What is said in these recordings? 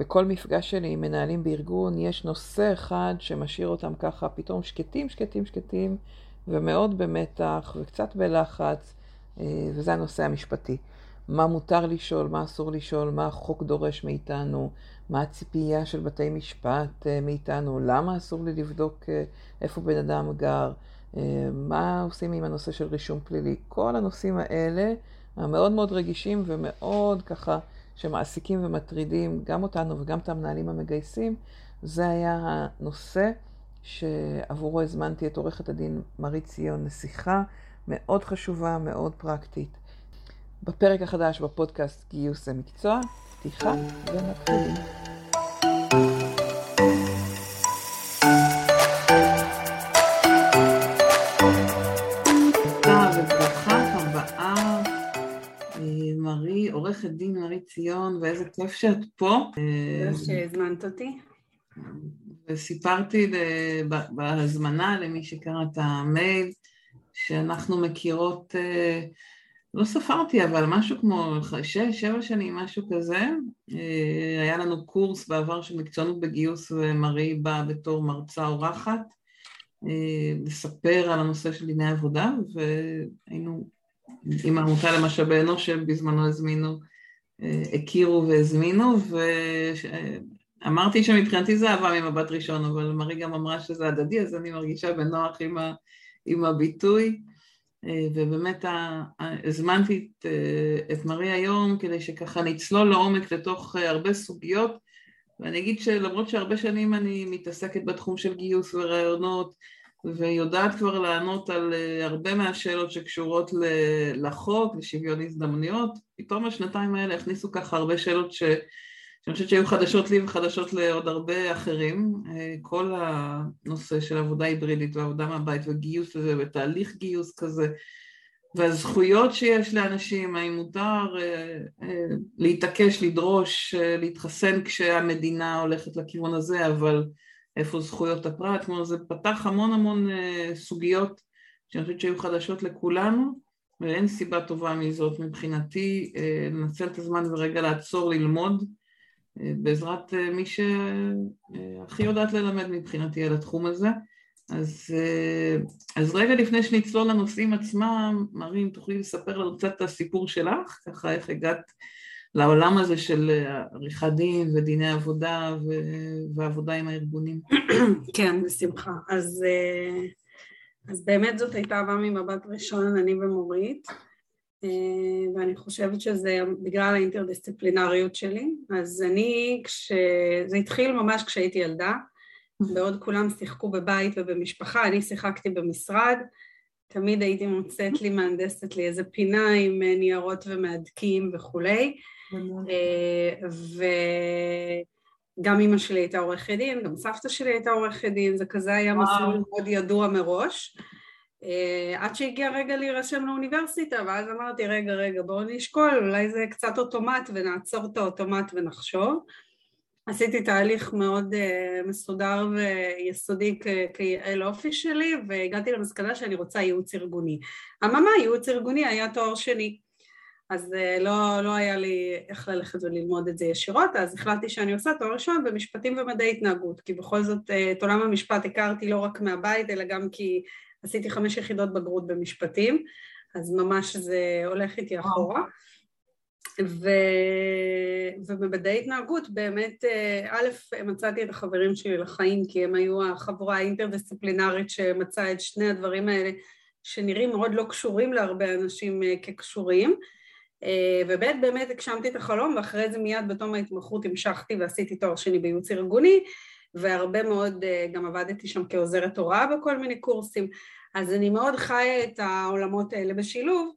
בכל מפגש שלי עם מנהלים בארגון יש נושא אחד שמשאיר אותם ככה פתאום שקטים, שקטים, שקטים, ומאוד במתח וקצת בלחץ, אה, וזה הנושא המשפטי. מה מותר לשאול, מה אסור לשאול, מה החוק דורש מאיתנו, מה הציפייה של בתי משפט אה, מאיתנו, למה אסור לי לבדוק אה, איפה בן אדם גר, מה עושים עם הנושא של רישום פלילי. כל הנושאים האלה המאוד מאוד רגישים ומאוד ככה שמעסיקים ומטרידים גם אותנו וגם את המנהלים המגייסים, זה היה הנושא שעבורו הזמנתי את עורכת הדין מרית ציון לשיחה מאוד חשובה, מאוד פרקטית. בפרק החדש בפודקאסט גיוס המקצוע, פתיחה ומתחילים. עורכת דין מרית ציון, ואיזה כיף שאת פה. תודה שהזמנת אותי. וסיפרתי בהזמנה למי שקרא את המייל, שאנחנו מכירות, אה, לא ספרתי, אבל משהו כמו שש, שבע שנים, משהו כזה. אה, היה לנו קורס בעבר של מקצוענות בגיוס, ומרי באה בתור מרצה אורחת, אה, לספר על הנושא של דיני עבודה, והיינו עם העמותה למשאבי אנוש שבזמנו הזמינו, הכירו והזמינו, ואמרתי שמבחינתי זה אהבה ממבט ראשון, אבל מרי גם אמרה שזה הדדי, אז אני מרגישה בנוח עם, ה, עם הביטוי. ובאמת הזמנתי את, את מרי היום כדי שככה נצלול לעומק לתוך הרבה סוגיות ואני אגיד שלמרות שהרבה שנים אני מתעסקת בתחום של גיוס ורעיונות ויודעת כבר לענות על אה, הרבה מהשאלות שקשורות לחוק, לשוויון הזדמנויות, פתאום השנתיים האלה הכניסו ככה הרבה שאלות ש... שאני חושבת שהיו חדשות לי וחדשות לעוד הרבה אחרים, אה, כל הנושא של עבודה היברידית ועבודה מהבית וגיוס וזה ותהליך גיוס כזה והזכויות שיש לאנשים, האם מותר אה, להתעקש, לדרוש, להתחסן כשהמדינה הולכת לכיוון הזה, אבל איפה זכויות הפרט, כלומר זה פתח המון המון אה, סוגיות שאני חושבת שהיו חדשות לכולנו ואין סיבה טובה מזאת מבחינתי אה, לנצל את הזמן ורגע לעצור ללמוד אה, בעזרת מי שהכי יודעת ללמד מבחינתי על התחום הזה. אז, אז רגע לפני שנצלול לנושאים עצמם, מרים, תוכלי לספר לנו קצת את הסיפור שלך, ככה איך הגעת לעולם הזה של אה, עריכת דין ודיני עבודה ועבודה עם הארגונים. כן, בשמחה. אז, אה, אז באמת זאת הייתה אהבה ממבט ראשון, אני ומורית, אה, ואני חושבת שזה בגלל האינטרדיסציפלינריות שלי. אז אני, כש... זה התחיל ממש כשהייתי ילדה, בעוד כולם שיחקו בבית ובמשפחה, אני שיחקתי במשרד, תמיד הייתי מוצאת לי מהנדסת לי איזה פינה עם ניירות ומהדקים וכולי. אה, וגם אימא שלי הייתה עורכת דין, גם סבתא שלי הייתה עורכת דין, זה כזה היה מסלול מאוד ידוע מראש. אה, עד שהגיע רגע להירשם לאוניברסיטה, ואז אמרתי, רגע, רגע, בואו נשקול, אולי זה קצת אוטומט ונעצור את האוטומט ונחשוב. עשיתי תהליך מאוד uh, מסודר ויסודי כיעל אופי שלי, והגעתי למסקנה שאני רוצה ייעוץ ארגוני. אממה, ייעוץ ארגוני היה תואר שני. אז אה, לא, לא היה לי איך ללכת וללמוד את זה ישירות, אז החלטתי שאני עושה תואר ראשון במשפטים ומדעי התנהגות, כי בכל זאת אה, את עולם המשפט הכרתי לא רק מהבית, אלא גם כי עשיתי חמש יחידות בגרות במשפטים, אז ממש זה הולך איתי אחורה. ו... ובמדעי התנהגות באמת, אה, א', מצאתי את החברים שלי לחיים, כי הם היו החבורה האינטרדיסציפלינרית שמצאה את שני הדברים האלה, שנראים מאוד לא קשורים להרבה אנשים כקשורים. אה, וב' באמת הגשמתי את החלום ואחרי זה מיד בתום ההתמחות המשכתי ועשיתי תואר שני בייעוץ ארגוני והרבה מאוד אה, גם עבדתי שם כעוזרת הוראה בכל מיני קורסים אז אני מאוד חיה את העולמות האלה בשילוב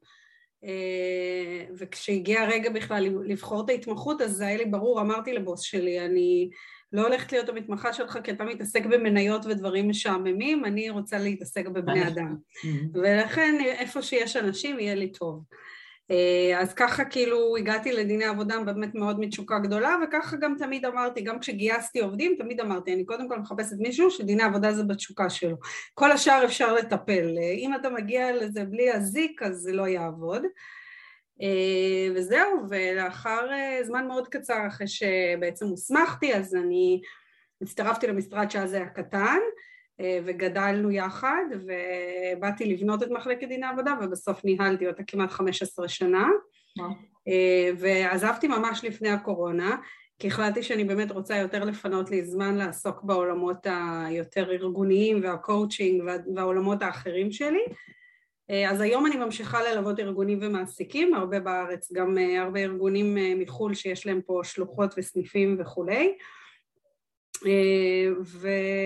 אה, וכשהגיע הרגע בכלל לבחור את ההתמחות אז זה היה לי ברור, אמרתי לבוס שלי אני לא הולכת להיות המתמחה שלך כי אתה מתעסק במניות ודברים משעממים, אני רוצה להתעסק בבני אדם. ולכן איפה שיש אנשים יהיה לי טוב. אה, אז ככה כאילו הגעתי לדיני עבודה באמת מאוד מתשוקה גדולה וככה גם תמיד אמרתי, גם כשגייסתי עובדים תמיד אמרתי אני קודם כל מחפשת מישהו שדיני עבודה זה בתשוקה שלו. כל השאר אפשר לטפל, אם אתה מגיע לזה בלי הזיק אז זה לא יעבוד. וזהו, ולאחר זמן מאוד קצר אחרי שבעצם הוסמכתי, אז אני הצטרפתי למשרד שאז היה קטן, וגדלנו יחד, ובאתי לבנות את מחלקת דיני עבודה, ובסוף ניהלתי אותה כמעט 15 שנה. ועזבתי ממש לפני הקורונה, כי החלטתי שאני באמת רוצה יותר לפנות לי זמן לעסוק בעולמות היותר ארגוניים והקואוצ'ינג והעולמות האחרים שלי. אז היום אני ממשיכה ללוות ארגונים ומעסיקים, הרבה בארץ, גם הרבה ארגונים מחו"ל שיש להם פה שלוחות וסניפים וכולי.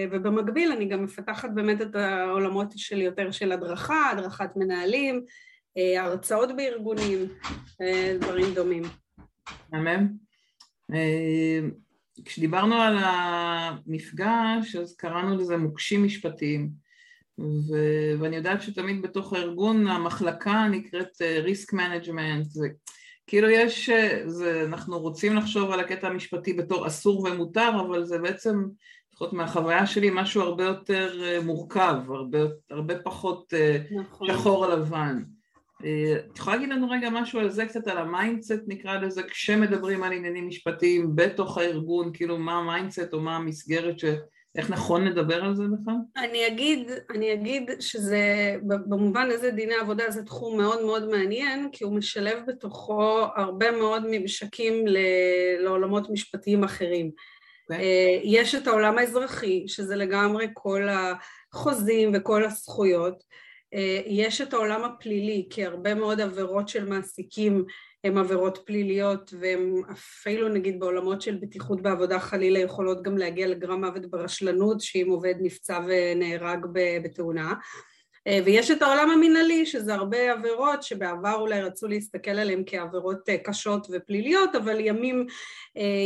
ובמקביל אני גם מפתחת באמת את העולמות שלי יותר של הדרכה, הדרכת מנהלים, הרצאות בארגונים, דברים דומים. מהמם. אה, כשדיברנו על המפגש, אז קראנו לזה מוקשים משפטיים, ו- ואני יודעת שתמיד בתוך הארגון המחלקה נקראת אה, risk management, כאילו יש, אה, זה, אנחנו רוצים לחשוב על הקטע המשפטי בתור אסור ומותר, אבל זה בעצם, לפחות מהחוויה שלי, משהו הרבה יותר מורכב, הרבה, הרבה פחות נכון. שחור לבן. את יכולה להגיד לנו רגע משהו על זה, קצת על ה mindset נקרא לזה, כשמדברים על עניינים משפטיים בתוך הארגון, כאילו מה ה mindset או מה המסגרת ש... איך נכון לדבר על זה בכלל? אני אגיד, אני אגיד שזה, במובן הזה דיני עבודה זה תחום מאוד מאוד מעניין, כי הוא משלב בתוכו הרבה מאוד ממשקים לעולמות משפטיים אחרים. Okay. אוקיי. אה, יש את העולם האזרחי, שזה לגמרי כל החוזים וכל הזכויות. אה, יש את העולם הפלילי, כי הרבה מאוד עבירות של מעסיקים הן עבירות פליליות והן אפילו נגיד בעולמות של בטיחות בעבודה חלילה יכולות גם להגיע לגרם מוות ברשלנות שאם עובד נפצע ונהרג בתאונה. אה, ויש את העולם המינהלי שזה הרבה עבירות שבעבר אולי רצו להסתכל עליהן כעבירות אה, קשות ופליליות אבל ימים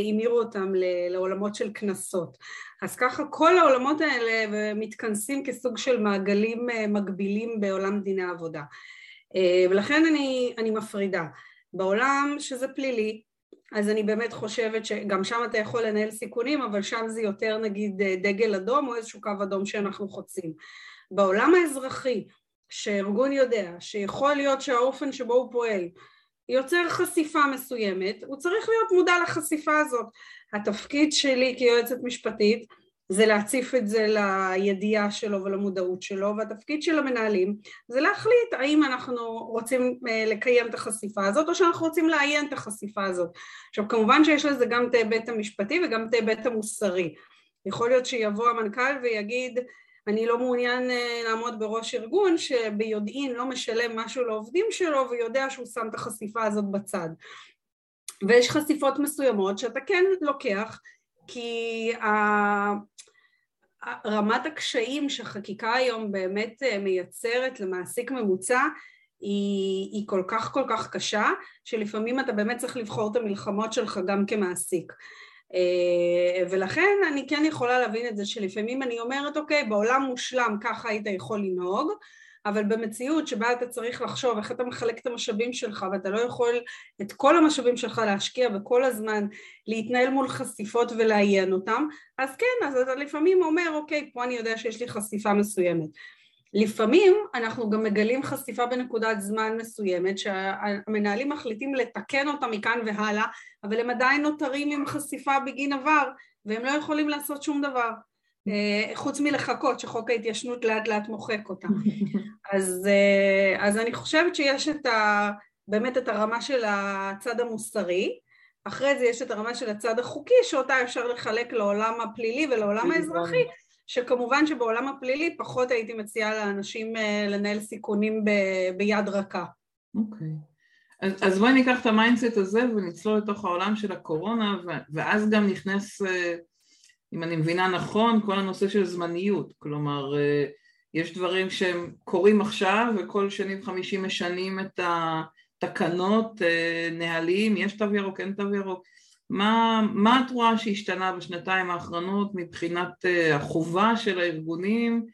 המירו אותם לעולמות של קנסות. אז ככה כל העולמות האלה מתכנסים כסוג של מעגלים אה, מקבילים בעולם דיני העבודה. אה, ולכן אני, אני מפרידה. בעולם שזה פלילי אז אני באמת חושבת שגם שם אתה יכול לנהל סיכונים אבל שם זה יותר נגיד אה, דגל אדום או איזשהו קו אדום שאנחנו חוצים. בעולם האזרחי שארגון יודע שיכול להיות שהאופן שבו הוא פועל יוצר חשיפה מסוימת, הוא צריך להיות מודע לחשיפה הזאת. התפקיד שלי כיועצת משפטית זה להציף את זה לידיעה שלו ולמודעות שלו, והתפקיד של המנהלים זה להחליט האם אנחנו רוצים אה, לקיים את החשיפה הזאת או שאנחנו רוצים לעיין את החשיפה הזאת. עכשיו כמובן שיש לזה גם את ההיבט המשפטי וגם את ההיבט המוסרי. יכול להיות שיבוא המנכ"ל ויגיד אני לא מעוניין אה, לעמוד בראש ארגון שביודעין לא משלם משהו לעובדים שלו ויודע שהוא שם את החשיפה הזאת בצד. ויש חשיפות מסוימות שאתה כן לוקח כי רמת הקשיים שחקיקה היום באמת אה, מייצרת למעסיק ממוצע היא, היא כל כך כל כך קשה, שלפעמים אתה באמת צריך לבחור את המלחמות שלך גם כמעסיק. אה, ולכן אני כן יכולה להבין את זה שלפעמים אני אומרת אוקיי בעולם מושלם ככה היית יכול לנהוג אבל במציאות שבה אתה צריך לחשוב איך אתה מחלק את המשאבים שלך ואתה לא יכול את כל המשאבים שלך להשקיע וכל הזמן להתנהל מול חשיפות ולעיין אותם אז כן אז אתה לפעמים אומר אוקיי פה אני יודע שיש לי חשיפה מסוימת. לפעמים אנחנו גם מגלים חשיפה בנקודת זמן מסוימת שהמנהלים מחליטים לתקן אותה מכאן והלאה אבל הם עדיין נותרים עם חשיפה בגין עבר והם לא יכולים לעשות שום דבר חוץ מלחכות שחוק ההתיישנות לאט לאט מוחק אותה אז, אה, אז אני חושבת שיש את ה, באמת את הרמה של הצד המוסרי אחרי זה יש את הרמה של הצד החוקי שאותה אפשר לחלק לעולם הפלילי ולעולם האזרחי שכמובן שבעולם הפלילי פחות הייתי מציעה לאנשים אה, לנהל סיכונים ב, ביד רכה. אוקיי. Okay. אז, אז בואי ניקח את ה mindset הזה ונצלול לתוך העולם של הקורונה ואז גם נכנס, אה, אם אני מבינה נכון, כל הנושא של זמניות, כלומר אה, יש דברים שהם קורים עכשיו וכל שני וחמישי משנים את התקנות, נהלים, יש תו ירוק, אין תו ירוק, מה, מה את רואה שהשתנה בשנתיים האחרונות מבחינת אה, החובה של הארגונים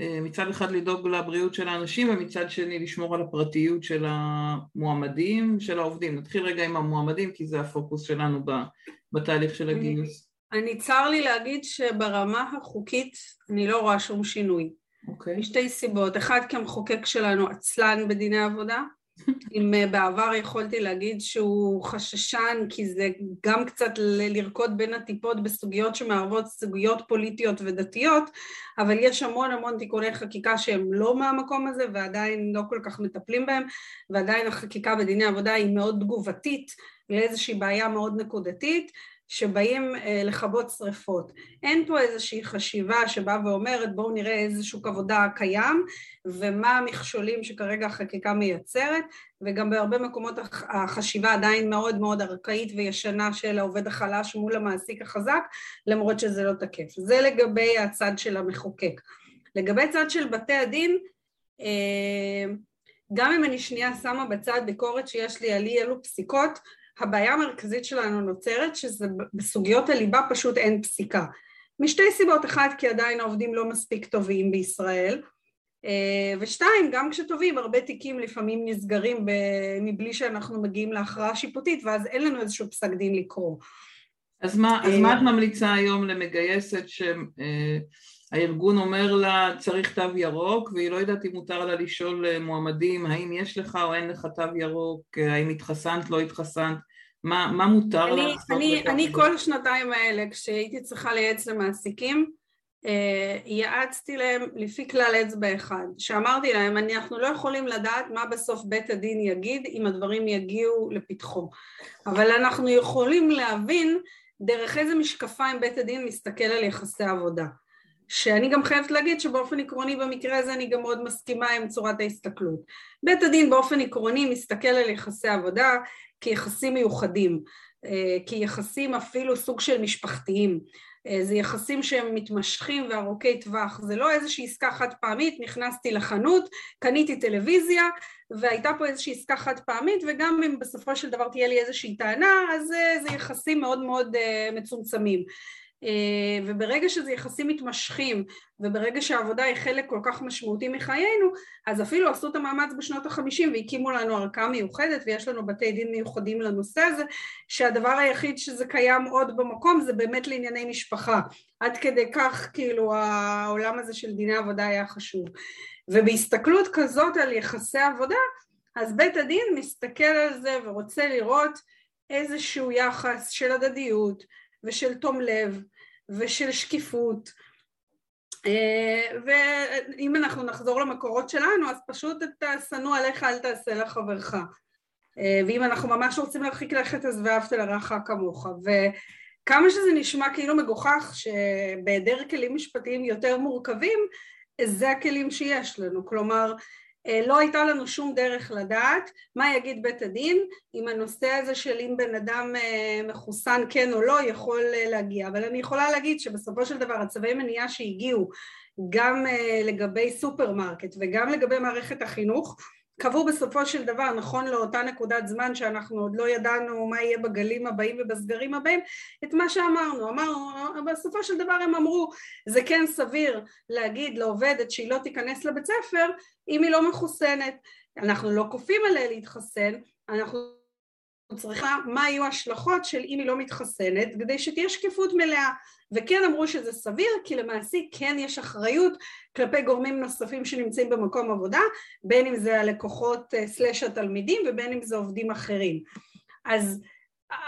אה, מצד אחד לדאוג לבריאות של האנשים ומצד שני לשמור על הפרטיות של המועמדים, של העובדים. נתחיל רגע עם המועמדים כי זה הפוקוס שלנו בתהליך של הגיוס. אני, צר לי להגיד שברמה החוקית אני לא רואה שום שינוי. אוקיי. Okay. משתי סיבות. אחד, כי המחוקק שלנו עצלן בדיני עבודה. אם אה, בעבר יכולתי להגיד שהוא חששן כי זה גם קצת לרקוד בין הטיפות בסוגיות שמערבות סוגיות פוליטיות ודתיות, אבל יש המון המון תיקוני חקיקה שהם לא מהמקום הזה ועדיין לא כל כך מטפלים בהם, ועדיין החקיקה בדיני עבודה היא מאוד תגובתית לאיזושהי בעיה מאוד נקודתית, שבאים אה, לכבות שריפות. אין פה איזושהי חשיבה שבאה ואומרת בואו נראה איזה שוק עבודה קיים ומה המכשולים שכרגע החקיקה מייצרת וגם בהרבה מקומות החשיבה עדיין מאוד מאוד ארכאית וישנה של העובד החלש מול המעסיק החזק למרות שזה לא תקף. זה לגבי הצד של המחוקק. לגבי צד של בתי הדין אה, גם אם אני שנייה שמה בצד ביקורת שיש לי על אי אלו פסיקות הבעיה המרכזית שלנו נוצרת שזה בסוגיות הליבה פשוט אין פסיקה. משתי סיבות, אחת כי עדיין העובדים לא מספיק טובים בישראל אה, ושתיים, גם כשטובים הרבה תיקים לפעמים נסגרים מבלי שאנחנו מגיעים להכרעה שיפוטית ואז אין לנו איזשהו פסק דין לקרוא. אז מה, אז מה את ממליצה היום למגייסת שהארגון אומר לה צריך תו ירוק והיא לא יודעת אם מותר לה לשאול מועמדים האם יש לך או אין לך תו ירוק, האם התחסנת, לא התחסנת, מה, מה מותר אני, לעשות? אני, אני כל השנתיים האלה, כשהייתי צריכה לייעץ למעסיקים, אה, יעצתי להם לפי כלל אצבע אחד, שאמרתי להם, אנחנו לא יכולים לדעת מה בסוף בית הדין יגיד אם הדברים יגיעו לפתחו, אבל אנחנו יכולים להבין דרך איזה משקפיים בית הדין מסתכל על יחסי עבודה. שאני גם חייבת להגיד שבאופן עקרוני במקרה הזה אני גם מאוד מסכימה עם צורת ההסתכלות. בית הדין באופן עקרוני מסתכל על יחסי עבודה כיחסים מיוחדים, אה, כיחסים אפילו סוג של משפחתיים. אה, זה יחסים שהם מתמשכים וארוכי טווח, זה לא איזושהי עסקה חד פעמית, נכנסתי לחנות, קניתי טלוויזיה והייתה פה איזושהי עסקה חד פעמית וגם אם בסופו של דבר תהיה לי איזושהי טענה אז אה, זה יחסים מאוד מאוד מצומצמים. אה, וברגע שזה יחסים מתמשכים וברגע שהעבודה היא חלק כל כך משמעותי מחיינו אז אפילו עשו את המאמץ בשנות החמישים והקימו לנו ערכאה מיוחדת ויש לנו בתי דין מיוחדים לנושא הזה שהדבר היחיד שזה קיים עוד במקום זה באמת לענייני משפחה. עד כדי כך כאילו העולם הזה של דיני עבודה היה חשוב. ובהסתכלות כזאת על יחסי עבודה אז בית הדין מסתכל על זה ורוצה לראות איזשהו יחס של הדדיות ושל תום לב ושל שקיפות. אה, ואם אנחנו נחזור למקורות שלנו אז פשוט את השנוא עליך אל תעשה לחברך. אה, ואם אנחנו ממש רוצים להרחיק לכת אז ואהבת לרעך כמוך. וכמה שזה נשמע כאילו מגוחך שבהיעדר כלים משפטיים יותר מורכבים זה הכלים שיש לנו. כלומר לא הייתה לנו שום דרך לדעת מה יגיד בית הדין אם הנושא הזה של אם בן אדם אה, מחוסן כן או לא יכול אה, להגיע. אבל אני יכולה להגיד שבסופו של דבר הצווי מניעה שהגיעו גם לגבי סופרמרקט וגם לגבי מערכת החינוך קבעו בסופו של דבר, נכון לאותה נקודת זמן שאנחנו עוד לא ידענו מה יהיה בגלים הבאים ובסגרים הבאים, את מה שאמרנו. אמרנו, בסופו של דבר הם אמרו, זה כן סביר להגיד לעובדת שהיא לא תיכנס לבית ספר אם היא לא מחוסנת. אנחנו לא כופים עליה להתחסן, אנחנו צריכה מה יהיו ההשלכות של אם היא לא מתחסנת כדי שתהיה שקיפות מלאה. וכן אמרו שזה סביר כי למעסיק כן יש אחריות כלפי גורמים נוספים שנמצאים במקום עבודה בין אם זה הלקוחות אה, סלש התלמידים ובין אם זה עובדים אחרים. אז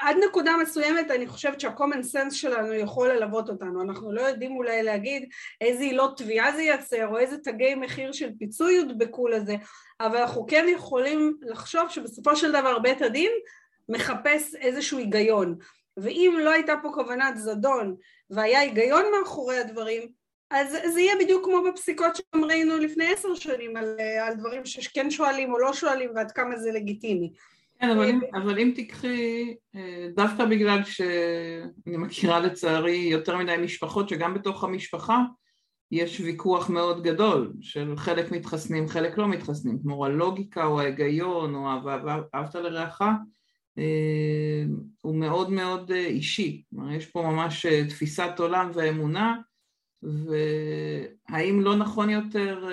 עד נקודה מסוימת אני חושבת שהcommon sense שלנו יכול ללוות אותנו, אנחנו לא יודעים אולי להגיד איזה עילות תביעה זה ייצר או איזה תגי מחיר של פיצוי יודבקו לזה, אבל אנחנו כן יכולים לחשוב שבסופו של דבר בית הדין מחפש איזשהו היגיון, ואם לא הייתה פה כוונת זדון והיה היגיון מאחורי הדברים, אז זה יהיה בדיוק כמו בפסיקות שראינו לפני עשר שנים על, על דברים שכן שואלים או לא שואלים ועד כמה זה לגיטימי. כן, אבל אם, אבל אם תיקחי, אה, דווקא בגלל שאני מכירה לצערי יותר מדי משפחות שגם בתוך המשפחה יש ויכוח מאוד גדול של חלק מתחסנים, חלק לא מתחסנים, כמו הלוגיקה או ההיגיון או אהבת לרעך, אה, הוא מאוד מאוד אה, אישי, יש פה ממש אה, תפיסת עולם ואמונה והאם לא נכון יותר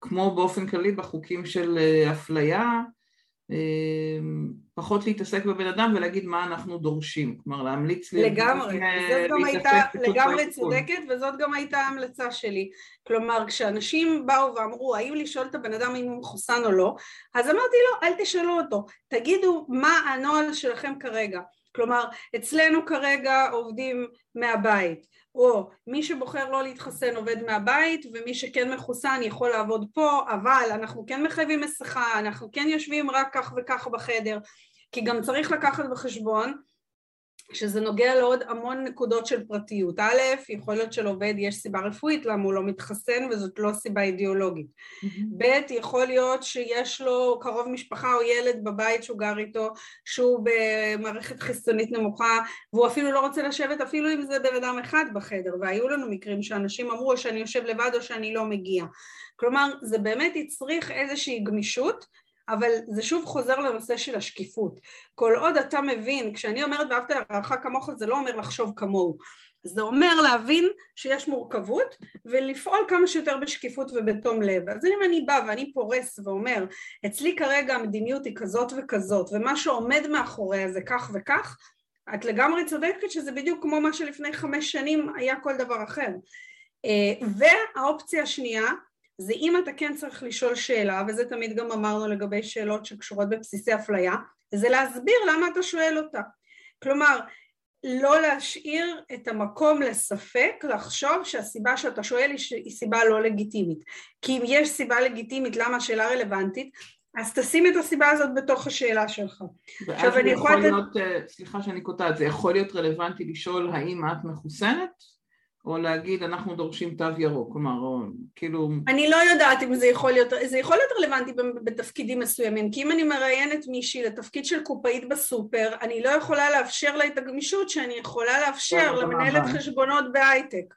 כמו באופן כללי בחוקים של אפליה פחות להתעסק בבן אדם ולהגיד מה אנחנו דורשים, כלומר להמליץ לי... לגמרי, זאת גם הייתה לגמרי צודקת וזאת גם הייתה ההמלצה שלי. כלומר, כשאנשים באו ואמרו האם לשאול את הבן אדם אם הוא מחוסן או לא, אז אמרתי לו אל תשאלו אותו, תגידו מה הנוהל שלכם כרגע. כלומר, אצלנו כרגע עובדים מהבית, או מי שבוחר לא להתחסן עובד מהבית ומי שכן מחוסן יכול לעבוד פה, אבל אנחנו כן מחייבים מסכה, אנחנו כן יושבים רק כך וכך בחדר, כי גם צריך לקחת בחשבון שזה נוגע לעוד המון נקודות של פרטיות. א', יכול להיות שלעובד יש סיבה רפואית למה הוא לא מתחסן וזאת לא סיבה אידיאולוגית. Mm-hmm. ב', יכול להיות שיש לו קרוב משפחה או ילד בבית שהוא גר איתו שהוא במערכת חיסונית נמוכה והוא אפילו לא רוצה לשבת אפילו אם זה בן אדם אחד בחדר והיו לנו מקרים שאנשים אמרו שאני יושב לבד או שאני לא מגיע. כלומר, זה באמת הצריך איזושהי גמישות אבל זה שוב חוזר לנושא של השקיפות. כל עוד אתה מבין, כשאני אומרת ואהבת לרעך כמוך זה לא אומר לחשוב כמוהו, זה אומר להבין שיש מורכבות ולפעול כמה שיותר בשקיפות ובתום לב. אז אם אני בא ואני פורס ואומר, אצלי כרגע המדיניות היא כזאת וכזאת ומה שעומד מאחוריה זה כך וכך, את לגמרי צודקת שזה בדיוק כמו מה שלפני חמש שנים היה כל דבר אחר. אה, והאופציה השנייה זה אם אתה כן צריך לשאול שאלה, וזה תמיד גם אמרנו לגבי שאלות שקשורות בבסיסי אפליה, זה להסביר למה אתה שואל אותה. כלומר, לא להשאיר את המקום לספק, לחשוב שהסיבה שאתה שואל היא סיבה לא לגיטימית. כי אם יש סיבה לגיטימית למה השאלה רלוונטית, אז תשים את הסיבה הזאת בתוך השאלה שלך. עכשיו אני יכולה... להיות, אה, סליחה שאני קוטעת, זה יכול להיות רלוונטי לשאול האם את מחוסנת? או להגיד אנחנו דורשים תו ירוק, כלומר, או, כאילו... אני לא יודעת אם זה יכול להיות, זה יכול להיות רלוונטי בתפקידים מסוימים, כי אם אני מראיינת מישהי לתפקיד של קופאית בסופר, אני לא יכולה לאפשר לה את הגמישות שאני יכולה לאפשר למנהלת חשבונות בהייטק.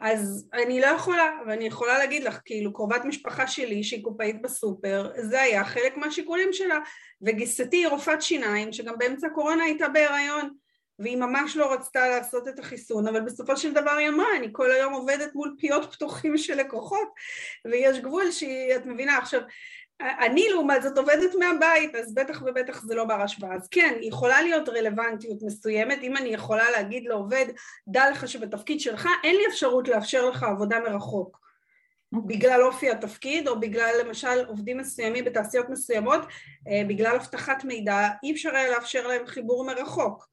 אז אני לא יכולה, ואני יכולה להגיד לך, כאילו קרובת משפחה שלי שהיא קופאית בסופר, זה היה חלק מהשיקולים שלה, וגיסתי היא רופאת שיניים, שגם באמצע הקורונה הייתה בהיריון. והיא ממש לא רצתה לעשות את החיסון, אבל בסופו של דבר היא אמרה, אני כל היום עובדת מול פיות פתוחים של לקוחות, ויש גבול שהיא, את מבינה, עכשיו, אני לעומת זאת עובדת מהבית, אז בטח ובטח זה לא בר השוואה. אז כן, יכולה להיות רלוונטיות מסוימת, אם אני יכולה להגיד לעובד, דע לך שבתפקיד שלך אין לי אפשרות לאפשר לך עבודה מרחוק. Okay. אוקיי. בגלל אופי התפקיד, או בגלל למשל עובדים מסוימים בתעשיות מסוימות, אה, בגלל אבטחת מידע, אי אפשר היה לאפשר להם חיבור מרחוק.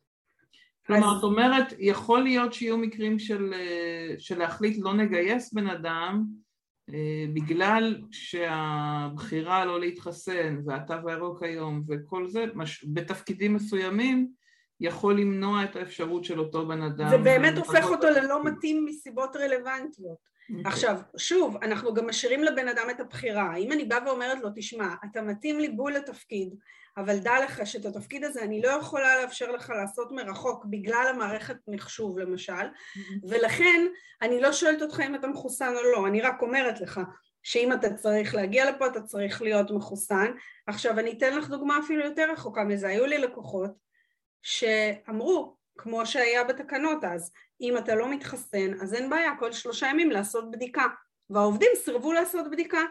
כלומר, אז... את אומרת, יכול להיות שיהיו מקרים של, אה, של להחליט לא נגייס בן אדם אה, בגלל שהבחירה לא להתחסן והתו הירוק היום וכל זה, מש... בתפקידים מסוימים יכול למנוע את האפשרות של אותו בן אדם. זה באמת הופך אותו ללא מתאים מסיבות רלוונטיות. Okay. אוקיי. עכשיו, שוב, אנחנו גם משאירים לבן אדם את הבחירה. אם אני באה ואומרת לו, תשמע, אתה מתאים לי בול לתפקיד, אבל דע לך שאת התפקיד הזה אני לא יכולה לאפשר לך לעשות מרחוק בגלל המערכת מחשוב למשל, mm-hmm. ולכן אני לא שואלת אותך אם אתה מחוסן או לא, אני רק אומרת לך שאם אתה צריך להגיע לפה אתה צריך להיות מחוסן. עכשיו אני אתן לך דוגמה אפילו יותר רחוקה מזה, היו לי לקוחות שאמרו, כמו שהיה בתקנות אז, אם אתה לא מתחסן אז אין בעיה כל שלושה ימים לעשות בדיקה, והעובדים סירבו לעשות בדיקה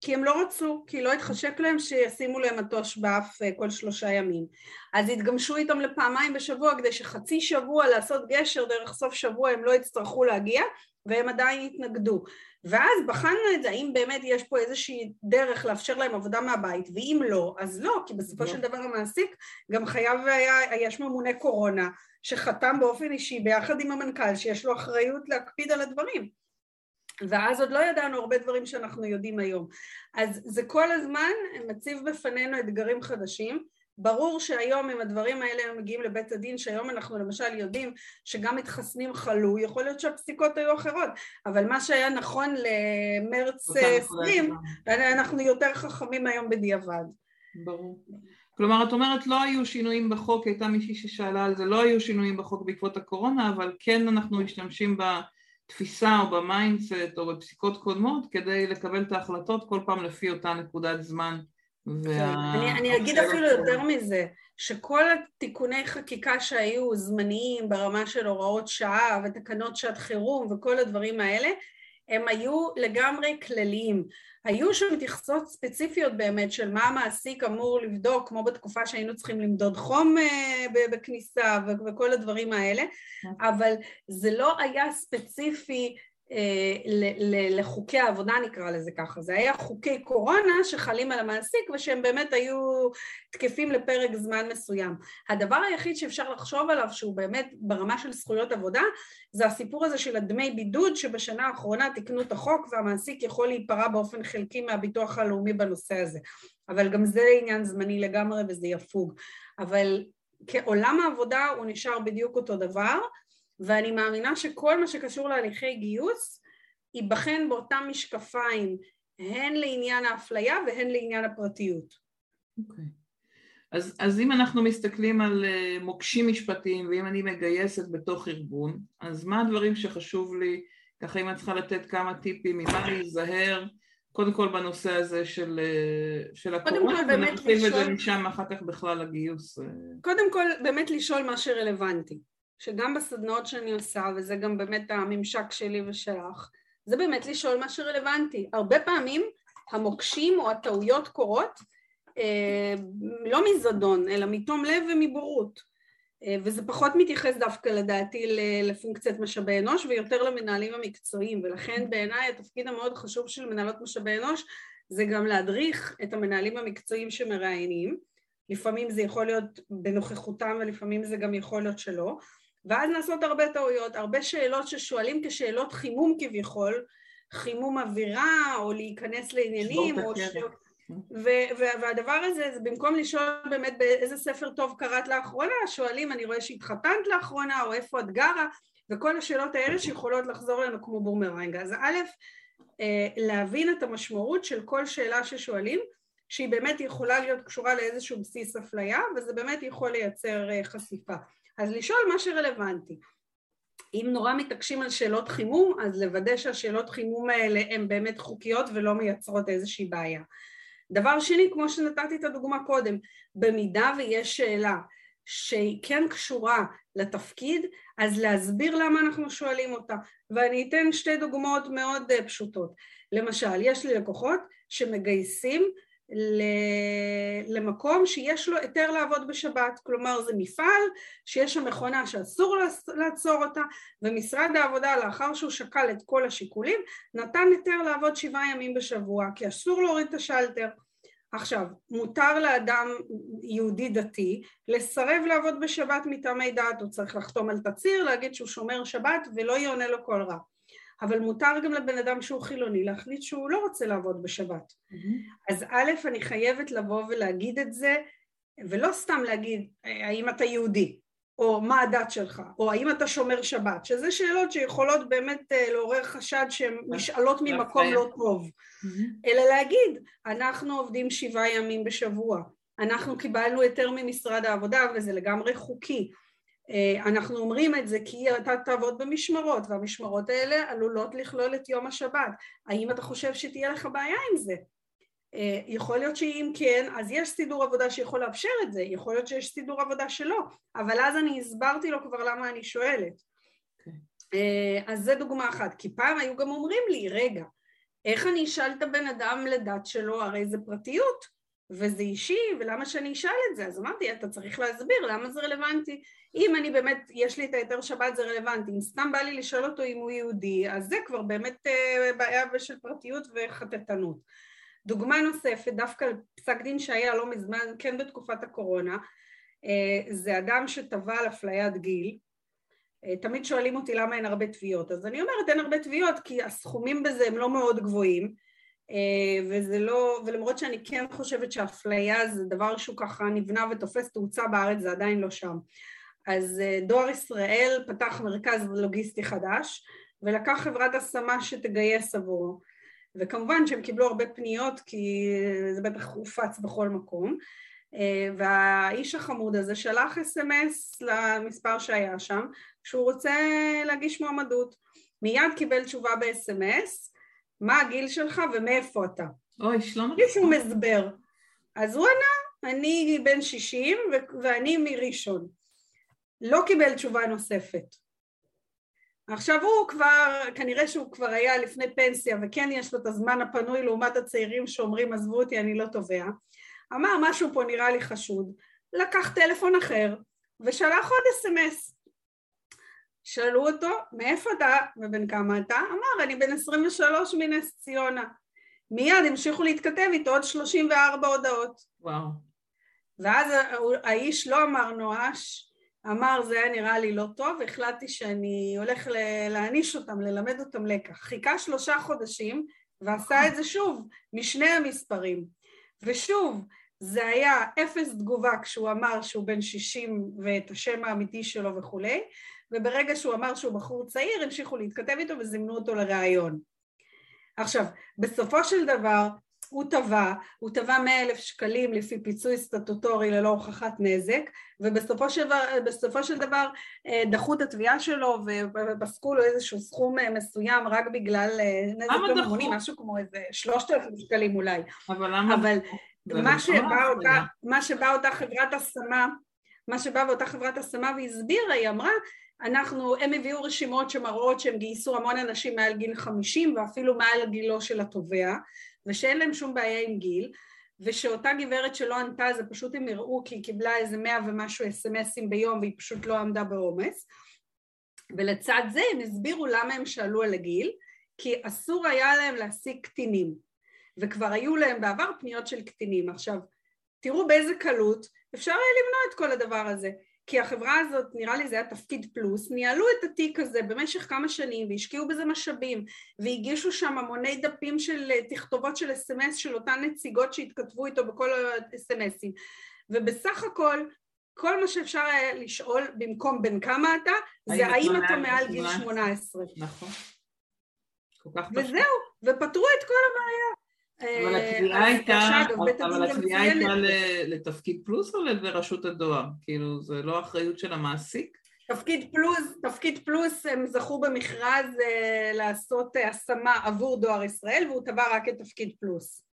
כי הם לא רצו, כי לא התחשק להם שישימו להם מטוש באף אה, כל שלושה ימים. אז התגמשו איתם לפעמיים בשבוע כדי שחצי שבוע לעשות גשר דרך סוף שבוע הם לא יצטרכו להגיע והם עדיין התנגדו. ואז בחנו את זה, האם באמת יש פה איזושהי דרך לאפשר להם עבודה מהבית, ואם לא, אז לא, כי בסופו של דבר המעסיק גם חייב היה, יש ממונה קורונה שחתם באופן אישי ביחד עם המנכ"ל שיש לו אחריות להקפיד על הדברים. ואז עוד לא ידענו הרבה דברים שאנחנו יודעים היום. אז זה כל הזמן מציב בפנינו אתגרים חדשים. ברור שהיום אם הדברים האלה היו מגיעים לבית הדין, שהיום אנחנו למשל יודעים שגם מתחסנים חלו, יכול להיות שהפסיקות היו אחרות, אבל מה שהיה נכון למרץ 20, אנחנו יותר חכמים היום בדיעבד. ברור. כלומר, את אומרת לא היו שינויים בחוק, הייתה מישהי ששאלה על זה, לא היו שינויים בחוק בעקבות הקורונה, אבל כן אנחנו משתמשים ב... בתפיסה או ב mindset או בפסיקות קודמות כדי לקבל את ההחלטות כל פעם לפי אותה נקודת זמן. וה... אני, אני אגיד אפילו יותר מזה, שכל התיקוני חקיקה שהיו זמניים ברמה של הוראות שעה ותקנות שעת חירום וכל הדברים האלה, הם היו לגמרי כלליים. היו שם מתייחסות ספציפיות באמת של מה המעסיק אמור לבדוק, כמו בתקופה שהיינו צריכים למדוד חום אה, בכניסה וכל הדברים האלה, כן. אבל זה לא היה ספציפי לחוקי העבודה נקרא לזה ככה, זה היה חוקי קורונה שחלים על המעסיק ושהם באמת היו תקפים לפרק זמן מסוים. הדבר היחיד שאפשר לחשוב עליו שהוא באמת ברמה של זכויות עבודה זה הסיפור הזה של הדמי בידוד שבשנה האחרונה תיקנו את החוק והמעסיק יכול להיפרע באופן חלקי מהביטוח הלאומי בנושא הזה, אבל גם זה עניין זמני לגמרי וזה יפוג, אבל כעולם העבודה הוא נשאר בדיוק אותו דבר ואני מאמינה שכל מה שקשור להליכי גיוס ייבחן באותם משקפיים הן לעניין האפליה והן לעניין הפרטיות. אוקיי. Okay. אז, אז אם אנחנו מסתכלים על uh, מוקשים משפטיים ואם אני מגייסת בתוך ארגון, אז מה הדברים שחשוב לי, ככה אם את צריכה לתת כמה טיפים, ממה להיזהר, קודם כל בנושא הזה של, uh, של הקורונה, ונרחיב את זה משם אחר כך בכלל לגיוס. Uh... קודם כל באמת לשאול מה שרלוונטי. שגם בסדנאות שאני עושה, וזה גם באמת הממשק שלי ושלך, זה באמת לשאול מה שרלוונטי. הרבה פעמים המוקשים או הטעויות קורות אה, לא מזדון, אלא מתום לב ומבורות. אה, וזה פחות מתייחס דווקא לדעתי לפונקציית משאבי אנוש ויותר למנהלים המקצועיים, ולכן בעיניי התפקיד המאוד חשוב של מנהלות משאבי אנוש זה גם להדריך את המנהלים המקצועיים שמראיינים, לפעמים זה יכול להיות בנוכחותם ולפעמים זה גם יכול להיות שלא, ואז נעשות הרבה טעויות, הרבה שאלות ששואלים כשאלות חימום כביכול, חימום אווירה או להיכנס לעניינים או ש... ו- והדבר הזה זה במקום לשאול באמת באיזה ספר טוב קראת לאחרונה, שואלים אני רואה שהתחתנת לאחרונה או איפה את גרה וכל השאלות האלה שיכולות לחזור לנו כמו בומרנג. אז א', אה, להבין את המשמעות של כל שאלה ששואלים שהיא באמת יכולה להיות קשורה לאיזשהו בסיס אפליה וזה באמת יכול לייצר אה, חשיפה. אז לשאול מה שרלוונטי. אם נורא מתעקשים על שאלות חימום, אז לוודא שהשאלות חימום האלה הן באמת חוקיות ולא מייצרות איזושהי בעיה. דבר שני, כמו שנתתי את הדוגמה קודם, במידה ויש שאלה שהיא כן קשורה לתפקיד, אז להסביר למה אנחנו שואלים אותה. ואני אתן שתי דוגמאות מאוד אה, פשוטות. למשל, יש לי לקוחות שמגייסים למקום שיש לו היתר לעבוד בשבת, כלומר זה מפעל שיש שם מכונה שאסור לעצור אותה ומשרד העבודה לאחר שהוא שקל את כל השיקולים נתן היתר לעבוד שבעה ימים בשבוע כי אסור להוריד את השלטר. עכשיו, מותר לאדם יהודי דתי לסרב לעבוד בשבת מטעמי דת, הוא צריך לחתום על תצהיר, להגיד שהוא שומר שבת ולא יעונה לו כל רע. אבל מותר גם לבן אדם שהוא חילוני להחליט שהוא לא רוצה לעבוד בשבת. Mm-hmm. אז א', אני חייבת לבוא ולהגיד את זה, ולא סתם להגיד האם אתה יהודי, או מה הדת שלך, או האם אתה שומר שבת, שזה שאלות שיכולות באמת אה, לעורר חשד שהן נשאלות ממקום לא טוב, mm-hmm. אלא להגיד, אנחנו עובדים שבעה ימים בשבוע, אנחנו קיבלנו היתר ממשרד העבודה וזה לגמרי חוקי, אנחנו אומרים את זה כי אתה תעבוד במשמרות והמשמרות האלה עלולות לכלול את יום השבת האם אתה חושב שתהיה לך בעיה עם זה? אה, יכול להיות שאם כן אז יש סידור עבודה שיכול לאפשר את זה יכול להיות שיש סידור עבודה שלא אבל אז אני הסברתי לו כבר למה אני שואלת okay. אה, אז זה דוגמה אחת כי פעם היו גם אומרים לי רגע איך אני אשאל את הבן אדם לדת שלו הרי זה פרטיות וזה אישי, ולמה שאני אשאל את זה? אז אמרתי, אתה צריך להסביר למה זה רלוונטי. אם אני באמת, יש לי את ההיתר שבת זה רלוונטי, אם סתם בא לי לשאול אותו אם הוא יהודי, אז זה כבר באמת אה, בעיה של פרטיות וחטטנות. דוגמה נוספת, דווקא פסק דין שהיה לא מזמן, כן בתקופת הקורונה, אה, זה אדם שטבע על אפליית גיל, אה, תמיד שואלים אותי למה אין הרבה תביעות, אז אני אומרת אין הרבה תביעות כי הסכומים בזה הם לא מאוד גבוהים וזה לא, ולמרות שאני כן חושבת שאפליה זה דבר שהוא ככה נבנה ותופס תאוצה בארץ, זה עדיין לא שם. אז אה, דואר ישראל פתח מרכז לוגיסטי חדש ולקח חברת השמה שתגייס עבורו. וכמובן שהם קיבלו הרבה פניות כי זה בטח הופץ בכל מקום. אה, והאיש החמוד הזה שלח אס.אם.אס למספר שהיה שם שהוא רוצה להגיש מועמדות. מיד קיבל תשובה ב-אס.אם.אס מה הגיל שלך ומאיפה אתה. אוי, שלום. בלי שום הסבר. אז הוא ענה, אני בן 60 ו- ואני מראשון. לא קיבל תשובה נוספת. עכשיו הוא כבר, כנראה שהוא כבר היה לפני פנסיה וכן יש לו את הזמן הפנוי לעומת הצעירים שאומרים עזבו אותי אני לא תובע, אמר משהו פה נראה לי חשוד, לקח טלפון אחר ושלח עוד אס.אם.אס. שאלו אותו, מאיפה אתה ובן כמה אתה? אמר, אני בן 23 מנס ציונה. מיד המשיכו להתכתב איתו עוד 34 הודעות. וואו. ואז האיש לא אמר נואש, אמר זה היה נראה לי לא טוב, החלטתי שאני הולך להעניש אותם, ללמד אותם לקח. חיכה שלושה חודשים ועשה את זה שוב, משני המספרים. ושוב, זה היה אפס תגובה כשהוא אמר שהוא בן 60 ואת השם האמיתי שלו וכולי, וברגע שהוא אמר שהוא בחור צעיר המשיכו להתכתב איתו וזימנו אותו לראיון. עכשיו, בסופו של דבר הוא תבע, הוא תבע מאה אלף שקלים לפי פיצוי סטטוטורי ללא הוכחת נזק ובסופו של, דבר, של דבר אה, דחו את התביעה שלו ופסקו לו איזשהו סכום אה, מסוים רק בגלל אה, נזק לא ממוני, משהו כמו איזה שלושת אלפים שקלים אולי. אבל למה? אבל מה שבאה אותה, מה שבא אותה חברת השמה, מה שבאה אותה חברת השמה והסבירה, היא אמרה אנחנו, הם הביאו רשימות שמראות שהם גייסו המון אנשים מעל גיל 50 ואפילו מעל גילו של התובע ושאין להם שום בעיה עם גיל ושאותה גברת שלא ענתה זה פשוט הם הראו כי היא קיבלה איזה מאה ומשהו אסמסים ביום והיא פשוט לא עמדה בעומס ולצד זה הם הסבירו למה הם שאלו על הגיל כי אסור היה להם להשיג קטינים וכבר היו להם בעבר פניות של קטינים. עכשיו תראו באיזה קלות אפשר היה למנוע את כל הדבר הזה. כי החברה הזאת, נראה לי זה היה תפקיד פלוס, ניהלו את התיק הזה במשך כמה שנים והשקיעו בזה משאבים והגישו שם המוני דפים של תכתובות של אס.אם.אס של אותן נציגות שהתכתבו איתו בכל האס.אם.אסים ובסך הכל כל מה שאפשר היה לשאול במקום בין כמה אתה זה האם אתה מעל גיל 18 נכון. וזהו, ופתרו את כל הבעיה אבל אה, התביעה הייתה, אבל התביעה הייתה לתפקיד פלוס או לרשות הדואר? כאילו, זה לא אחריות של המעסיק? תפקיד פלוס, תפקיד פלוס הם זכו במכרז אה, לעשות אה, השמה עבור דואר ישראל והוא תבע רק את תפקיד פלוס.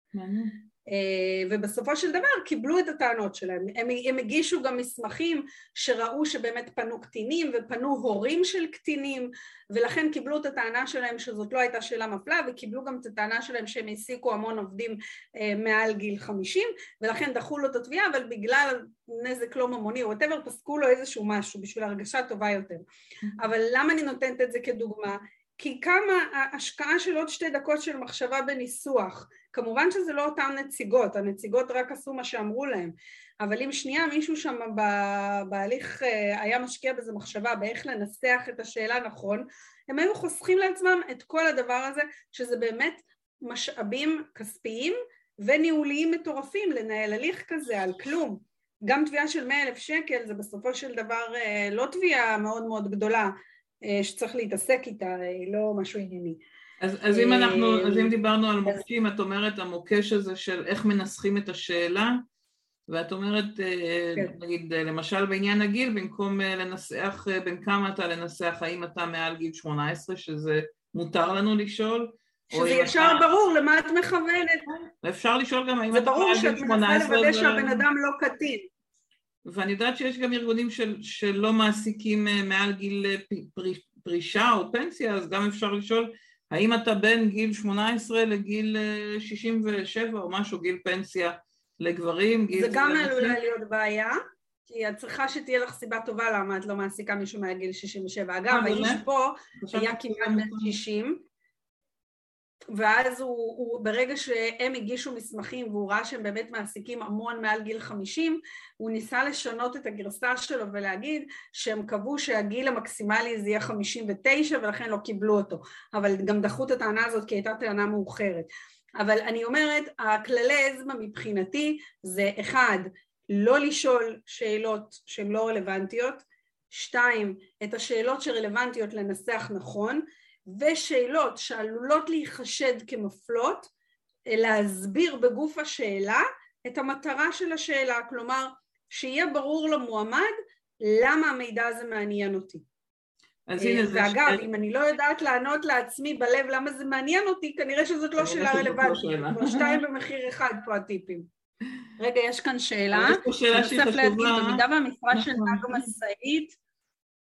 אה, ובסופו של דבר קיבלו את הטענות שלהם. הם, הם הגישו גם מסמכים שראו שבאמת פנו קטינים ופנו הורים של קטינים ולכן קיבלו את הטענה שלהם שזאת לא הייתה שאלה מפלה וקיבלו גם את הטענה שלהם שהם העסיקו המון עובדים אה, מעל גיל 50 ולכן דחו לו את התביעה אבל בגלל נזק לא ממוני או וואטאבר פסקו לו איזשהו משהו בשביל הרגשה טובה יותר. אבל למה אני נותנת את זה כדוגמה? כי כמה השקעה של עוד שתי דקות של מחשבה בניסוח כמובן שזה לא אותן נציגות, הנציגות רק עשו מה שאמרו להם, אבל אם שנייה מישהו שם בהליך אה, היה משקיע בזה מחשבה באיך לנסח את השאלה נכון, הם היו חוסכים לעצמם את כל הדבר הזה, שזה באמת משאבים כספיים וניהוליים מטורפים לנהל הליך כזה על כלום. גם תביעה של מאה אלף שקל זה בסופו של דבר אה, לא תביעה מאוד מאוד גדולה אה, שצריך להתעסק איתה, לא משהו ענייני. אז, אז אם אנחנו, אז אם דיברנו על מוקשים, את אומרת המוקש הזה של איך מנסחים את השאלה, ואת אומרת, אה, כן. נגיד, למשל בעניין הגיל, במקום אה, לנסח אה, בין כמה אתה לנסח האם אתה מעל גיל 18, שזה מותר לנו לשאול, שזה ישר אתה... ברור למה את מכוונת. ואפשר לשאול גם האם אתה מעל גיל 18. זה ברור שאת מנסה לוודא שהבן אדם לא קטין. ואני יודעת שיש גם ארגונים של, שלא מעסיקים מעל גיל פרישה או פנסיה, אז גם אפשר לשאול האם אתה בין גיל 18 לגיל 67 אה, או משהו, גיל פנסיה לגברים, גיל... זה גם עלולה להיות בעיה, כי את צריכה שתהיה לך סיבה טובה למה את לא מעסיקה מישהו מהגיל 67. אגב, אה, האיש פה היה כמעט בן 60, ואז הוא, הוא, ברגע שהם הגישו מסמכים והוא ראה שהם באמת מעסיקים המון מעל גיל 50, הוא ניסה לשנות את הגרסה שלו ולהגיד שהם קבעו שהגיל המקסימלי זה יהיה 59 ולכן לא קיבלו אותו, אבל גם דחו את הטענה הזאת כי הייתה טענה מאוחרת. אבל אני אומרת, הכללי אצבע מבחינתי זה אחד, לא לשאול שאלות שהן לא רלוונטיות, שתיים, את השאלות שרלוונטיות לנסח נכון, ושאלות שעלולות להיחשד כמפלות, להסביר בגוף השאלה את המטרה של השאלה, כלומר שיהיה ברור למועמד למה המידע הזה מעניין אותי. אז הנה זה... ואגב, אם אני לא יודעת לענות לעצמי בלב למה זה מעניין אותי, כנראה שזאת לא שאלה לא רלוונטית. כבר שתיים במחיר אחד פה הטיפים. רגע, יש כאן שאלה. יש פה שאלה שהיא חשובה. במידה והמשרה של נכון. נהג משאית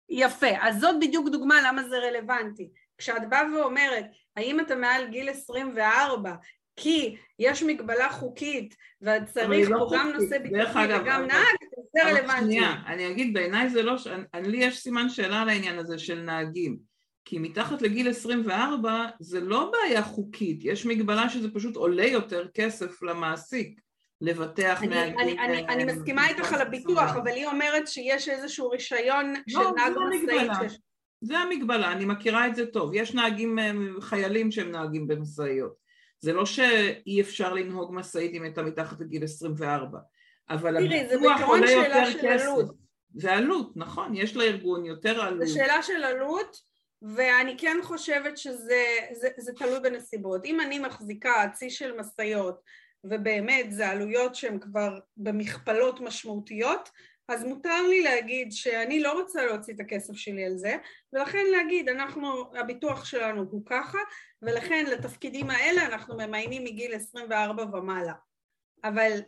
יפה, אז זאת בדיוק דוגמה למה זה רלוונטי. כשאת באה ואומרת, האם אתה מעל גיל 24, כי יש מגבלה חוקית ואת צריך לא פה גם נושא ביטוחי וגם נהג, זה רלוונטי. שנייה, אני אגיד, בעיניי זה לא, לי יש סימן שאלה על העניין הזה של נהגים. כי מתחת לגיל 24 זה לא בעיה חוקית, יש מגבלה שזה פשוט עולה יותר כסף למעסיק. לבטח נהגים. אני, אני, אני מסכימה איתך על הביטוח, אבל היא אומרת שיש איזשהו רישיון לא, של נהג משאית. זה המגבלה, אני מכירה את זה טוב. יש נהגים, אה, חיילים שהם נהגים במשאיות. זה לא שאי אפשר לנהוג משאית אם הייתה מתחת לגיל 24, אבל הביטוח עולה יותר כסף. עלות. זה עלות, נכון, יש לארגון יותר עלות. זה שאלה של עלות, ואני כן חושבת שזה זה, זה תלוי בנסיבות. אם אני מחזיקה צי של משאיות ובאמת זה עלויות שהן כבר במכפלות משמעותיות, אז מותר לי להגיד שאני לא רוצה להוציא את הכסף שלי על זה, ולכן להגיד, אנחנו, הביטוח שלנו הוא ככה, ולכן לתפקידים האלה אנחנו ממיינים מגיל 24 ומעלה. אבל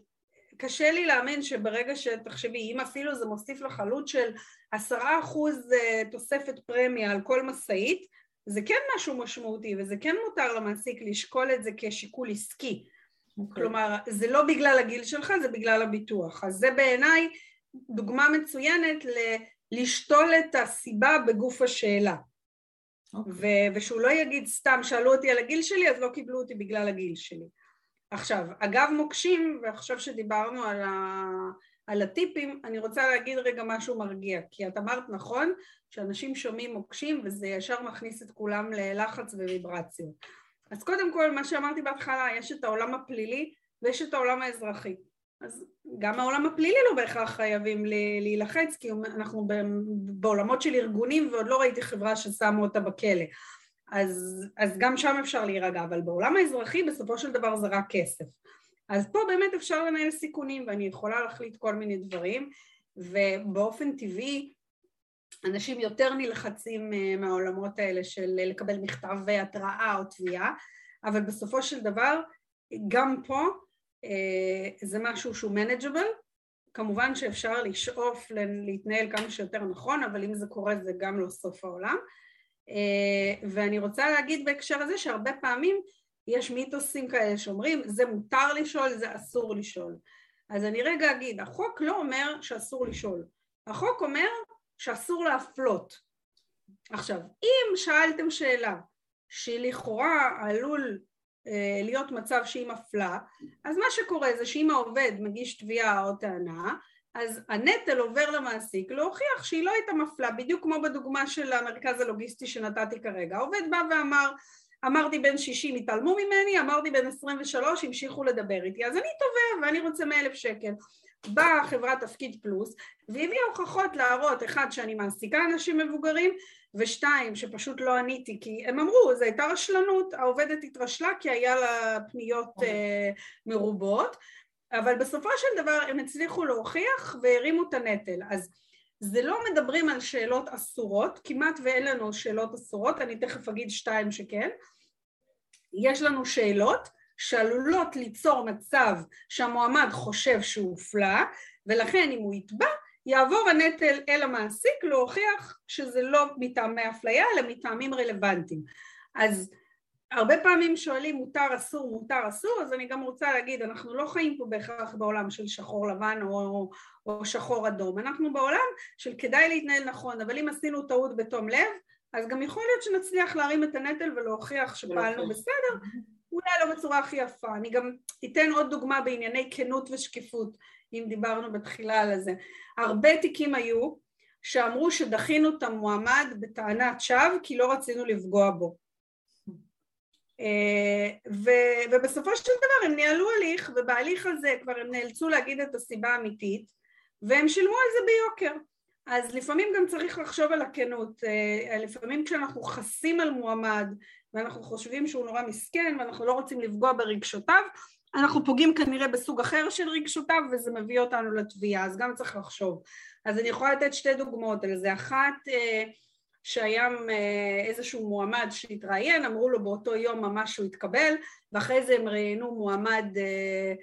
קשה לי להאמין שברגע שתחשבי, אם אפילו זה מוסיף לך עלות של עשרה אחוז אה, תוספת פרמיה על כל משאית, זה כן משהו משמעותי וזה כן מותר למעסיק לשקול את זה כשיקול עסקי. Okay. אוקיי. כלומר, זה לא בגלל הגיל שלך, זה בגלל הביטוח. אז זה בעיניי דוגמה מצוינת ל- לשתול את הסיבה בגוף השאלה. Okay. אוקיי. ו- ושהוא לא יגיד סתם, שאלו אותי על הגיל שלי, אז לא קיבלו אותי בגלל הגיל שלי. עכשיו, אגב מוקשים, ועכשיו שדיברנו על, ה... על הטיפים, אני רוצה להגיד רגע משהו מרגיע, כי את אמרת נכון שאנשים שומעים מוקשים וזה ישר מכניס את כולם ללחץ וויברציות. אז קודם כל, מה שאמרתי בהתחלה, יש את העולם הפלילי ויש את העולם האזרחי. אז גם העולם הפלילי לא בהכרח חייבים להילחץ, כי אנחנו בעולמות של ארגונים ועוד לא ראיתי חברה ששמו אותה בכלא. אז, אז גם שם אפשר להירגע, אבל בעולם האזרחי בסופו של דבר זה רק כסף. אז פה באמת אפשר לנהל סיכונים ואני יכולה להחליט כל מיני דברים ובאופן טבעי אנשים יותר נלחצים אה, מהעולמות האלה של לקבל מכתב התראה או תביעה, אבל בסופו של דבר גם פה אה, זה משהו שהוא מנג'בל, כמובן שאפשר לשאוף להתנהל כמה שיותר נכון, אבל אם זה קורה זה גם לא סוף העולם. אה, ואני רוצה להגיד בהקשר הזה שהרבה פעמים יש מיתוסים כאלה שאומרים זה מותר לשאול, זה אסור לשאול. אז אני רגע אגיד, החוק לא אומר שאסור לשאול, החוק אומר שאסור להפלות. עכשיו, אם שאלתם שאלה שלכאורה עלול אה, להיות מצב שהיא מפלה, אז מה שקורה זה שאם העובד מגיש תביעה או טענה, אז הנטל עובר למעסיק להוכיח שהיא לא הייתה מפלה, בדיוק כמו בדוגמה של המרכז הלוגיסטי שנתתי כרגע. העובד בא ואמר, אמרתי בן 60 התעלמו ממני, אמרתי בן 23 המשיכו לדבר איתי, אז אני תובע ואני רוצה 100 אלף שקל. באה חברת תפקיד פלוס והביאה הוכחות להראות אחד שאני מעסיקה אנשים מבוגרים ושתיים שפשוט לא עניתי כי הם אמרו זו הייתה רשלנות העובדת התרשלה כי היה לה פניות uh, מרובות אבל בסופו של דבר הם הצליחו להוכיח והרימו את הנטל. אז זה לא מדברים על שאלות אסורות, כמעט ואין לנו שאלות אסורות, אני תכף אגיד שתיים שכן, יש לנו שאלות שעלולות ליצור מצב שהמועמד חושב שהוא הופלא ולכן אם הוא יתבע יעבור הנטל אל המעסיק להוכיח שזה לא מטעמי אפליה אלא מטעמים רלוונטיים. אז הרבה פעמים שואלים מותר אסור מותר אסור אז אני גם רוצה להגיד אנחנו לא חיים פה בהכרח בעולם של שחור לבן או, או שחור אדום. אנחנו בעולם של כדאי להתנהל נכון אבל אם עשינו טעות בתום לב אז גם יכול להיות שנצליח להרים את הנטל ולהוכיח שפעלנו בסדר לא בצורה הכי יפה. אני גם אתן עוד דוגמה בענייני כנות ושקיפות אם דיברנו בתחילה על זה. הרבה תיקים היו שאמרו שדחינו את המועמד בטענת שווא כי לא רצינו לפגוע בו. אה, ו- ובסופו של דבר הם ניהלו הליך ובהליך הזה כבר הם נאלצו להגיד את הסיבה האמיתית והם שילמו על זה ביוקר. אז לפעמים גם צריך לחשוב על הכנות, אה, לפעמים כשאנחנו חסים על מועמד ואנחנו חושבים שהוא נורא מסכן ואנחנו לא רוצים לפגוע ברגשותיו אנחנו פוגעים כנראה בסוג אחר של רגשותיו וזה מביא אותנו לתביעה אז גם צריך לחשוב. אז אני יכולה לתת שתי דוגמאות על זה. אחת אה, שהיה אה, איזשהו מועמד שהתראיין, אמרו לו באותו יום ממש שהוא התקבל, ואחרי זה הם ראיינו מועמד אה,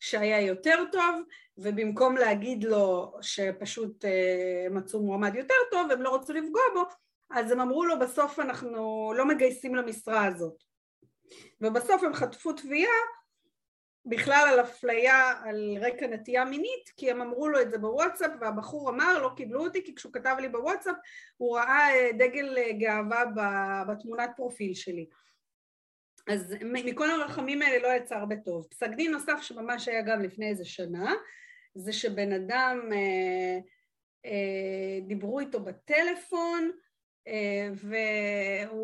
שהיה יותר טוב, ובמקום להגיד לו שפשוט מצאו מועמד יותר טוב, הם לא רצו לפגוע בו, אז הם אמרו לו בסוף אנחנו לא מגייסים למשרה הזאת. ובסוף הם חטפו תביעה בכלל על אפליה על רקע נטייה מינית, כי הם אמרו לו את זה בוואטסאפ והבחור אמר לא קיבלו אותי כי כשהוא כתב לי בוואטסאפ הוא ראה אה, דגל אה, גאווה בתמונת פרופיל שלי. אז מכל הרחמים האלה לא יצא הרבה טוב. פסק דין נוסף שממש היה גם לפני איזה שנה, זה שבן אדם, אה, דיברו איתו בטלפון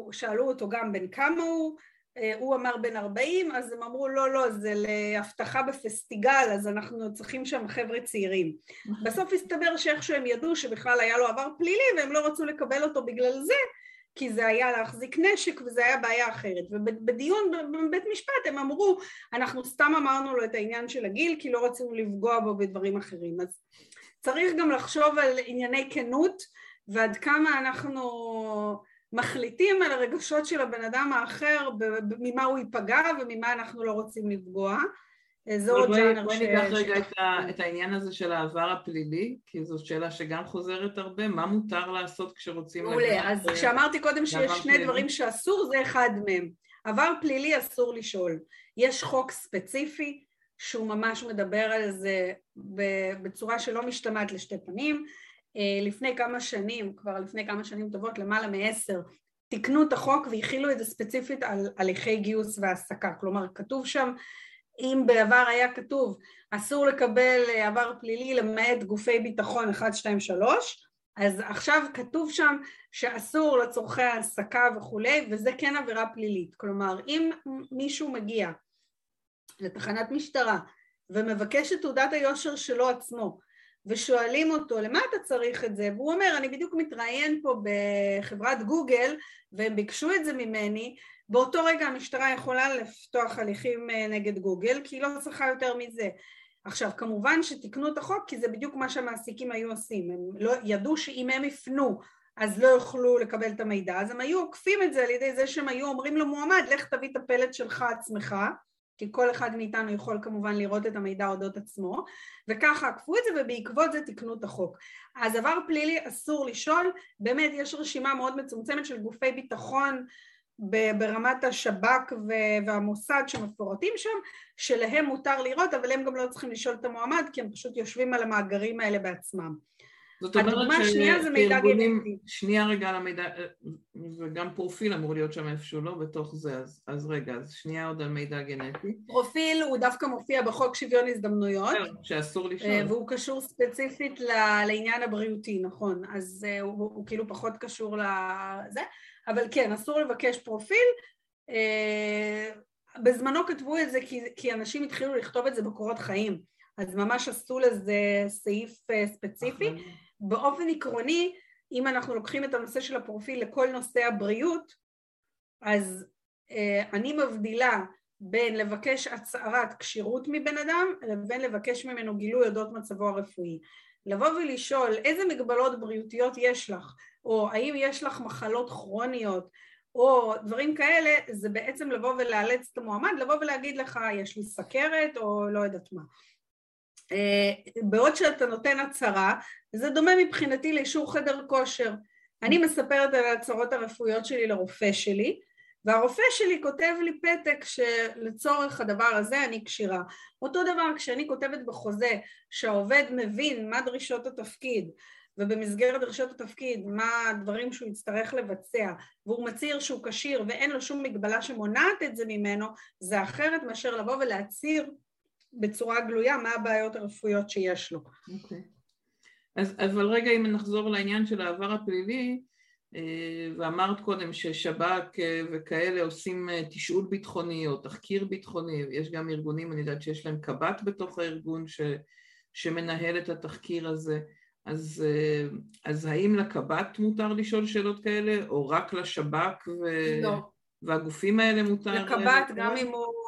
ושאלו אותו גם בן כמה הוא, אה, הוא אמר בן 40, אז הם אמרו לא, לא, זה להבטחה בפסטיגל, אז אנחנו צריכים שם חבר'ה צעירים. בסוף הסתבר שאיכשהו הם ידעו שבכלל היה לו עבר פלילי והם לא רצו לקבל אותו בגלל זה, כי זה היה להחזיק נשק וזה היה בעיה אחרת. ובדיון בבית משפט הם אמרו, אנחנו סתם אמרנו לו את העניין של הגיל כי לא רצינו לפגוע בו בדברים אחרים. אז צריך גם לחשוב על ענייני כנות ועד כמה אנחנו מחליטים על הרגשות של הבן אדם האחר, ממה הוא ייפגע וממה אנחנו לא רוצים לפגוע. זה עוד ג'אנר ש... בואי ניקח רגע את, ה, את העניין הזה של העבר הפלילי, כי זו שאלה שגם חוזרת הרבה, מה מותר לעשות כשרוצים... מעולה, אז כשאמרתי קודם שיש שני פלילי. דברים שאסור, זה אחד מהם. עבר פלילי אסור לשאול. יש חוק ספציפי שהוא ממש מדבר על זה בצורה שלא משתמעת לשתי פנים. אה, לפני כמה שנים, כבר לפני כמה שנים טובות, למעלה מעשר, תיקנו את החוק והכילו את זה ספציפית על הליכי גיוס והעסקה. כלומר, כתוב שם אם בעבר היה כתוב אסור לקבל עבר פלילי למעט גופי ביטחון 1, 2, 3 אז עכשיו כתוב שם שאסור לצורכי העסקה וכולי וזה כן עבירה פלילית כלומר אם מישהו מגיע לתחנת משטרה ומבקש את תעודת היושר שלו עצמו ושואלים אותו למה אתה צריך את זה? והוא אומר אני בדיוק מתראיין פה בחברת גוגל והם ביקשו את זה ממני. באותו רגע המשטרה יכולה לפתוח הליכים אה, נגד גוגל כי היא לא צריכה יותר מזה. עכשיו כמובן שתיקנו את החוק כי זה בדיוק מה שהמעסיקים היו עושים, הם לא, ידעו שאם הם יפנו אז לא יוכלו לקבל את המידע, אז הם היו עוקפים את זה על ידי זה שהם היו אומרים למועמד לך תביא את הפלט שלך עצמך כי כל אחד מאיתנו יכול כמובן לראות את המידע אודות עצמו וככה עקפו את זה ובעקבות זה תיקנו את החוק. אז עבר פלילי אסור לשאול, באמת יש רשימה מאוד מצומצמת של גופי ביטחון ברמת השב"כ והמוסד שמפורטים שם, שלהם מותר לראות, אבל הם גם לא צריכים לשאול את המועמד, כי הם פשוט יושבים על המאגרים האלה בעצמם. זאת אומרת השנייה זה מידע גנטי. שנייה רגע על המידע, וגם פרופיל אמור להיות שם איפשהו, לא בתוך זה, אז, אז רגע, אז שנייה עוד על מידע גנטי. פרופיל הוא דווקא מופיע בחוק שוויון הזדמנויות. שאסור לשאול. אה, והוא קשור ספציפית לעניין הבריאותי, נכון, אז אה, הוא, הוא, הוא כאילו פחות קשור לזה. אבל כן, אסור לבקש פרופיל. אה, בזמנו כתבו את זה כי, כי אנשים התחילו לכתוב את זה בקורות חיים, אז ממש עשו לזה סעיף ספציפי. באופן עקרוני, אם אנחנו לוקחים את הנושא של הפרופיל לכל נושא הבריאות, אז אה, אני מבדילה בין לבקש הצהרת כשירות מבן אדם לבין לבקש ממנו גילוי אודות מצבו הרפואי. לבוא ולשאול איזה מגבלות בריאותיות יש לך, או האם יש לך מחלות כרוניות, או דברים כאלה, זה בעצם לבוא ולאלץ את המועמד, לבוא ולהגיד לך יש לי סכרת או לא יודעת מה. אה, בעוד שאתה נותן הצהרה, זה דומה מבחינתי לאישור חדר כושר. אני מספרת על ההצהרות הרפואיות שלי לרופא שלי, והרופא שלי כותב לי פתק שלצורך הדבר הזה אני כשירה. אותו דבר כשאני כותבת בחוזה שהעובד מבין מה דרישות התפקיד ובמסגרת דרישות התפקיד מה הדברים שהוא יצטרך לבצע והוא מצהיר שהוא כשיר ואין לו שום מגבלה שמונעת את זה ממנו זה אחרת מאשר לבוא ולהצהיר בצורה גלויה מה הבעיות הרפואיות שיש לו. אוקיי. Okay. אז אבל רגע אם נחזור לעניין של העבר הפלילי אה, ואמרת קודם ששב"כ אה, וכאלה עושים אה, תשאול ביטחוני או תחקיר ביטחוני, יש גם ארגונים, אני יודעת שיש להם קב"ט בתוך הארגון ש, שמנהל את התחקיר הזה, אז, אז האם לקב"ט מותר לשאול שאלות כאלה, או רק לשב"כ ו... לא. והגופים האלה מותר? לקב"ט, גם אם הוא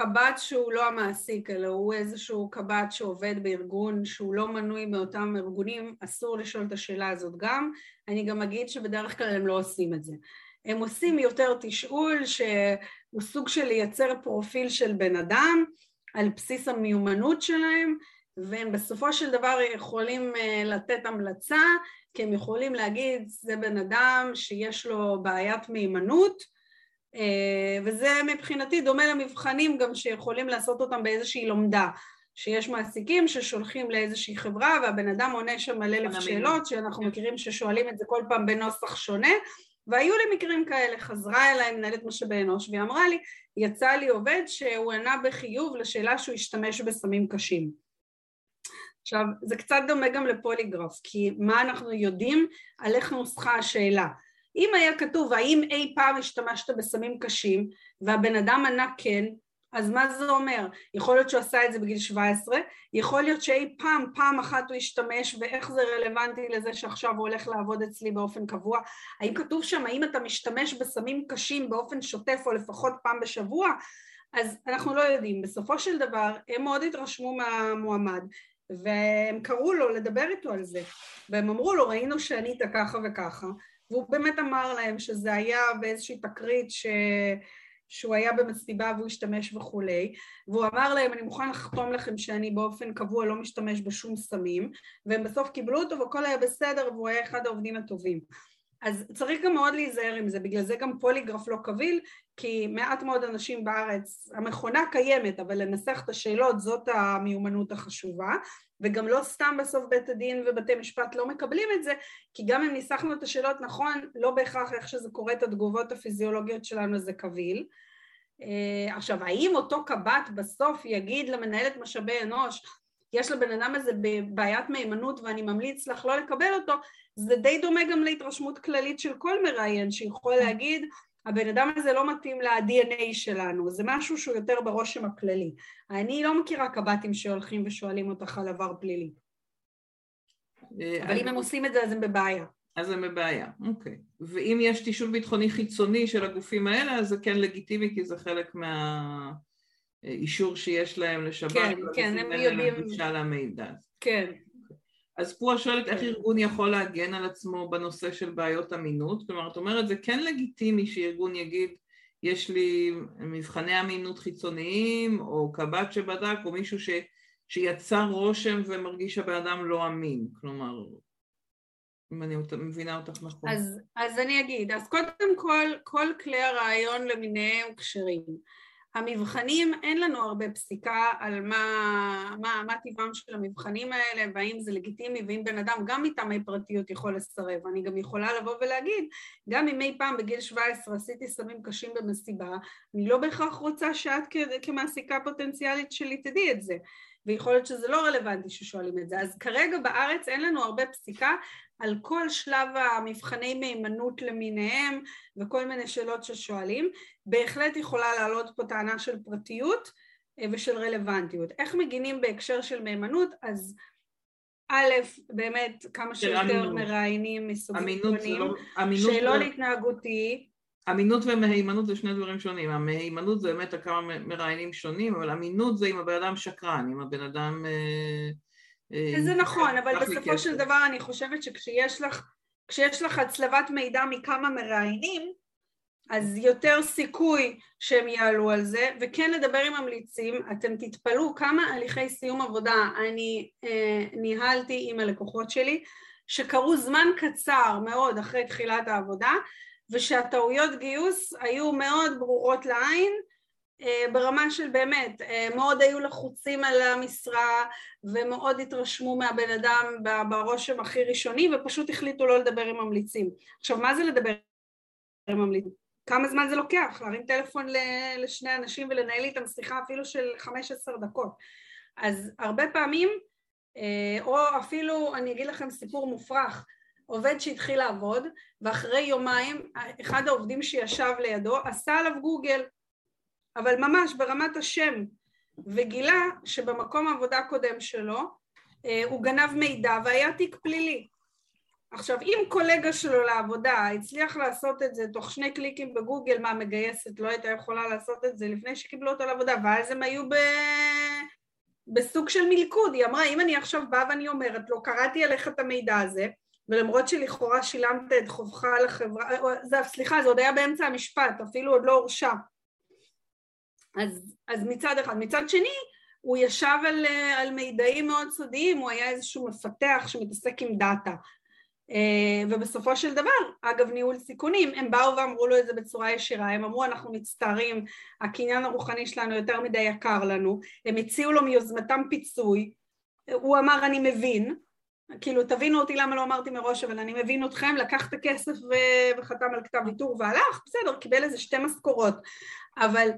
קב"ט שהוא לא המעסיק, אלא הוא איזשהו קב"ט שעובד בארגון שהוא לא מנוי מאותם ארגונים, אסור לשאול את השאלה הזאת גם. אני גם אגיד שבדרך כלל הם לא עושים את זה. הם עושים יותר תשאול שהוא סוג של לייצר פרופיל של בן אדם, על בסיס המיומנות שלהם והם בסופו של דבר יכולים אה, לתת המלצה כי הם יכולים להגיד זה בן אדם שיש לו בעיית מהימנות אה, וזה מבחינתי דומה למבחנים גם שיכולים לעשות אותם באיזושהי לומדה שיש מעסיקים ששולחים לאיזושהי חברה והבן אדם עונה שם על אלף שאלות שאנחנו מכירים ששואלים את זה כל פעם בנוסח שונה והיו לי מקרים כאלה, חזרה אליי מנהלת משאבי אנוש והיא אמרה לי יצא לי עובד שהוא ענה בחיוב לשאלה שהוא השתמש בסמים קשים. עכשיו זה קצת דומה גם לפוליגרף כי מה אנחנו יודעים על איך נוסחה השאלה אם היה כתוב האם אי פעם השתמשת בסמים קשים והבן אדם ענה כן אז מה זה אומר? יכול להיות שהוא עשה את זה בגיל 17, יכול להיות שאי פעם, פעם אחת הוא השתמש ואיך זה רלוונטי לזה שעכשיו הוא הולך לעבוד אצלי באופן קבוע? האם כתוב שם האם אתה משתמש בסמים קשים באופן שוטף או לפחות פעם בשבוע? אז אנחנו לא יודעים. בסופו של דבר הם מאוד התרשמו מהמועמד והם קראו לו לדבר איתו על זה והם אמרו לו ראינו שענית ככה וככה והוא באמת אמר להם שזה היה באיזושהי תקרית ש... שהוא היה במסיבה והוא השתמש וכולי, והוא אמר להם אני מוכן לחתום לכם שאני באופן קבוע לא משתמש בשום סמים, והם בסוף קיבלו אותו והכל היה בסדר והוא היה אחד העובדים הטובים. אז צריך גם מאוד להיזהר עם זה, בגלל זה גם פוליגרף לא קביל, כי מעט מאוד אנשים בארץ, המכונה קיימת, אבל לנסח את השאלות זאת המיומנות החשובה, וגם לא סתם בסוף בית הדין ובתי משפט לא מקבלים את זה, כי גם אם ניסחנו את השאלות נכון, לא בהכרח איך שזה קורה את התגובות הפיזיולוגיות שלנו זה קביל. אה, עכשיו, האם אותו קב"ט בסוף יגיד למנהלת משאבי אנוש, יש לבן אדם הזה בעיית מהימנות ואני ממליץ לך לא לקבל אותו, זה די דומה גם להתרשמות כללית של כל מראיין שיכול להגיד הבן אדם הזה לא מתאים ל-DNA שלנו, זה משהו שהוא יותר ברושם הכללי. אני לא מכירה קב"טים שהולכים ושואלים אותך על עבר פלילי. אה, אבל אם הם עושים את זה אז הם בבעיה. אז הם בבעיה, אוקיי. ואם יש תישול ביטחוני חיצוני של הגופים האלה, אז זה כן לגיטימי, כי זה חלק מהאישור שיש להם לשב"כ, כן, כן, הם יודעים... לגישה למידע. כן. אז פורה שואלת איך ארגון יכול להגן על עצמו בנושא של בעיות אמינות, כלומר את אומרת זה כן לגיטימי שארגון יגיד יש לי מבחני אמינות חיצוניים או קב"ט שבדק או מישהו ש, שיצר רושם ומרגיש שהבן אדם לא אמין, כלומר אם אני מבינה אותך נכון. אז, אז אני אגיד, אז קודם כל, כל כלי הרעיון למיניהם כשרים. המבחנים, אין לנו הרבה פסיקה על מה, מה, מה טבעם של המבחנים האלה והאם זה לגיטימי ואם בן אדם גם מטעמי פרטיות יכול לסרב. אני גם יכולה לבוא ולהגיד, גם אם אי פעם בגיל 17 עשיתי סמים קשים במסיבה, אני לא בהכרח רוצה שאת כמעסיקה פוטנציאלית שלי תדעי את זה. ויכול להיות שזה לא רלוונטי ששואלים את זה. אז כרגע בארץ אין לנו הרבה פסיקה על כל שלב המבחני מהימנות למיניהם וכל מיני שאלות ששואלים. בהחלט יכולה לעלות פה טענה של פרטיות אה, ושל רלוונטיות. איך מגינים בהקשר של מהימנות? אז א', באמת כמה שיותר מראיינים מסוגים שונים, לא, שאלון לא... התנהגותי, אמינות ומהימנות זה שני דברים שונים, המהימנות זה באמת כמה מראיינים שונים, אבל אמינות זה אם הבן אדם שקרן, אם הבן אדם... אה, אה, זה נכון, אבל בסופו של דבר אני חושבת שכשיש לך, כשיש לך הצלבת מידע מכמה מראיינים, אז יותר סיכוי שהם יעלו על זה, וכן לדבר עם ממליצים, אתם תתפלאו כמה הליכי סיום עבודה אני אה, ניהלתי עם הלקוחות שלי, שקרו זמן קצר מאוד אחרי תחילת העבודה, ושהטעויות גיוס היו מאוד ברורות לעין אה, ברמה של באמת, אה, מאוד היו לחוצים על המשרה ומאוד התרשמו מהבן אדם ברושם הכי ראשוני ופשוט החליטו לא לדבר עם ממליצים. עכשיו מה זה לדבר עם ממליצים? כמה זמן זה לוקח? להרים טלפון לשני אנשים ולנהל איתם שיחה אפילו של 15 דקות. אז הרבה פעמים, אה, או אפילו אני אגיד לכם סיפור מופרך, עובד שהתחיל לעבוד ואחרי יומיים אחד העובדים שישב לידו עשה עליו גוגל אבל ממש ברמת השם וגילה שבמקום העבודה הקודם שלו אה, הוא גנב מידע והיה תיק פלילי עכשיו אם קולגה שלו לעבודה הצליח לעשות את זה תוך שני קליקים בגוגל מה מגייסת לא הייתה יכולה לעשות את זה לפני שקיבלו אותו לעבודה ואז הם היו ב... בסוג של מלכוד היא אמרה אם אני עכשיו באה ואני אומרת לו קראתי עליך את המידע הזה ולמרות שלכאורה שילמת את חובך לחברה, זה, סליחה, זה עוד היה באמצע המשפט, אפילו עוד לא הורשע. אז, אז מצד אחד. מצד שני, הוא ישב על, על מידעים מאוד סודיים, הוא היה איזשהו מפתח שמתעסק עם דאטה. אה, ובסופו של דבר, אגב ניהול סיכונים, הם באו ואמרו לו את זה בצורה ישירה, הם אמרו אנחנו מצטערים, הקניין הרוחני שלנו יותר מדי יקר לנו, הם הציעו לו מיוזמתם פיצוי, הוא אמר אני מבין, כאילו תבינו אותי למה לא אמרתי מראש אבל אני מבין אתכם, לקח את הכסף וחתם על כתב ויתור והלך, בסדר, קיבל איזה שתי משכורות, אבל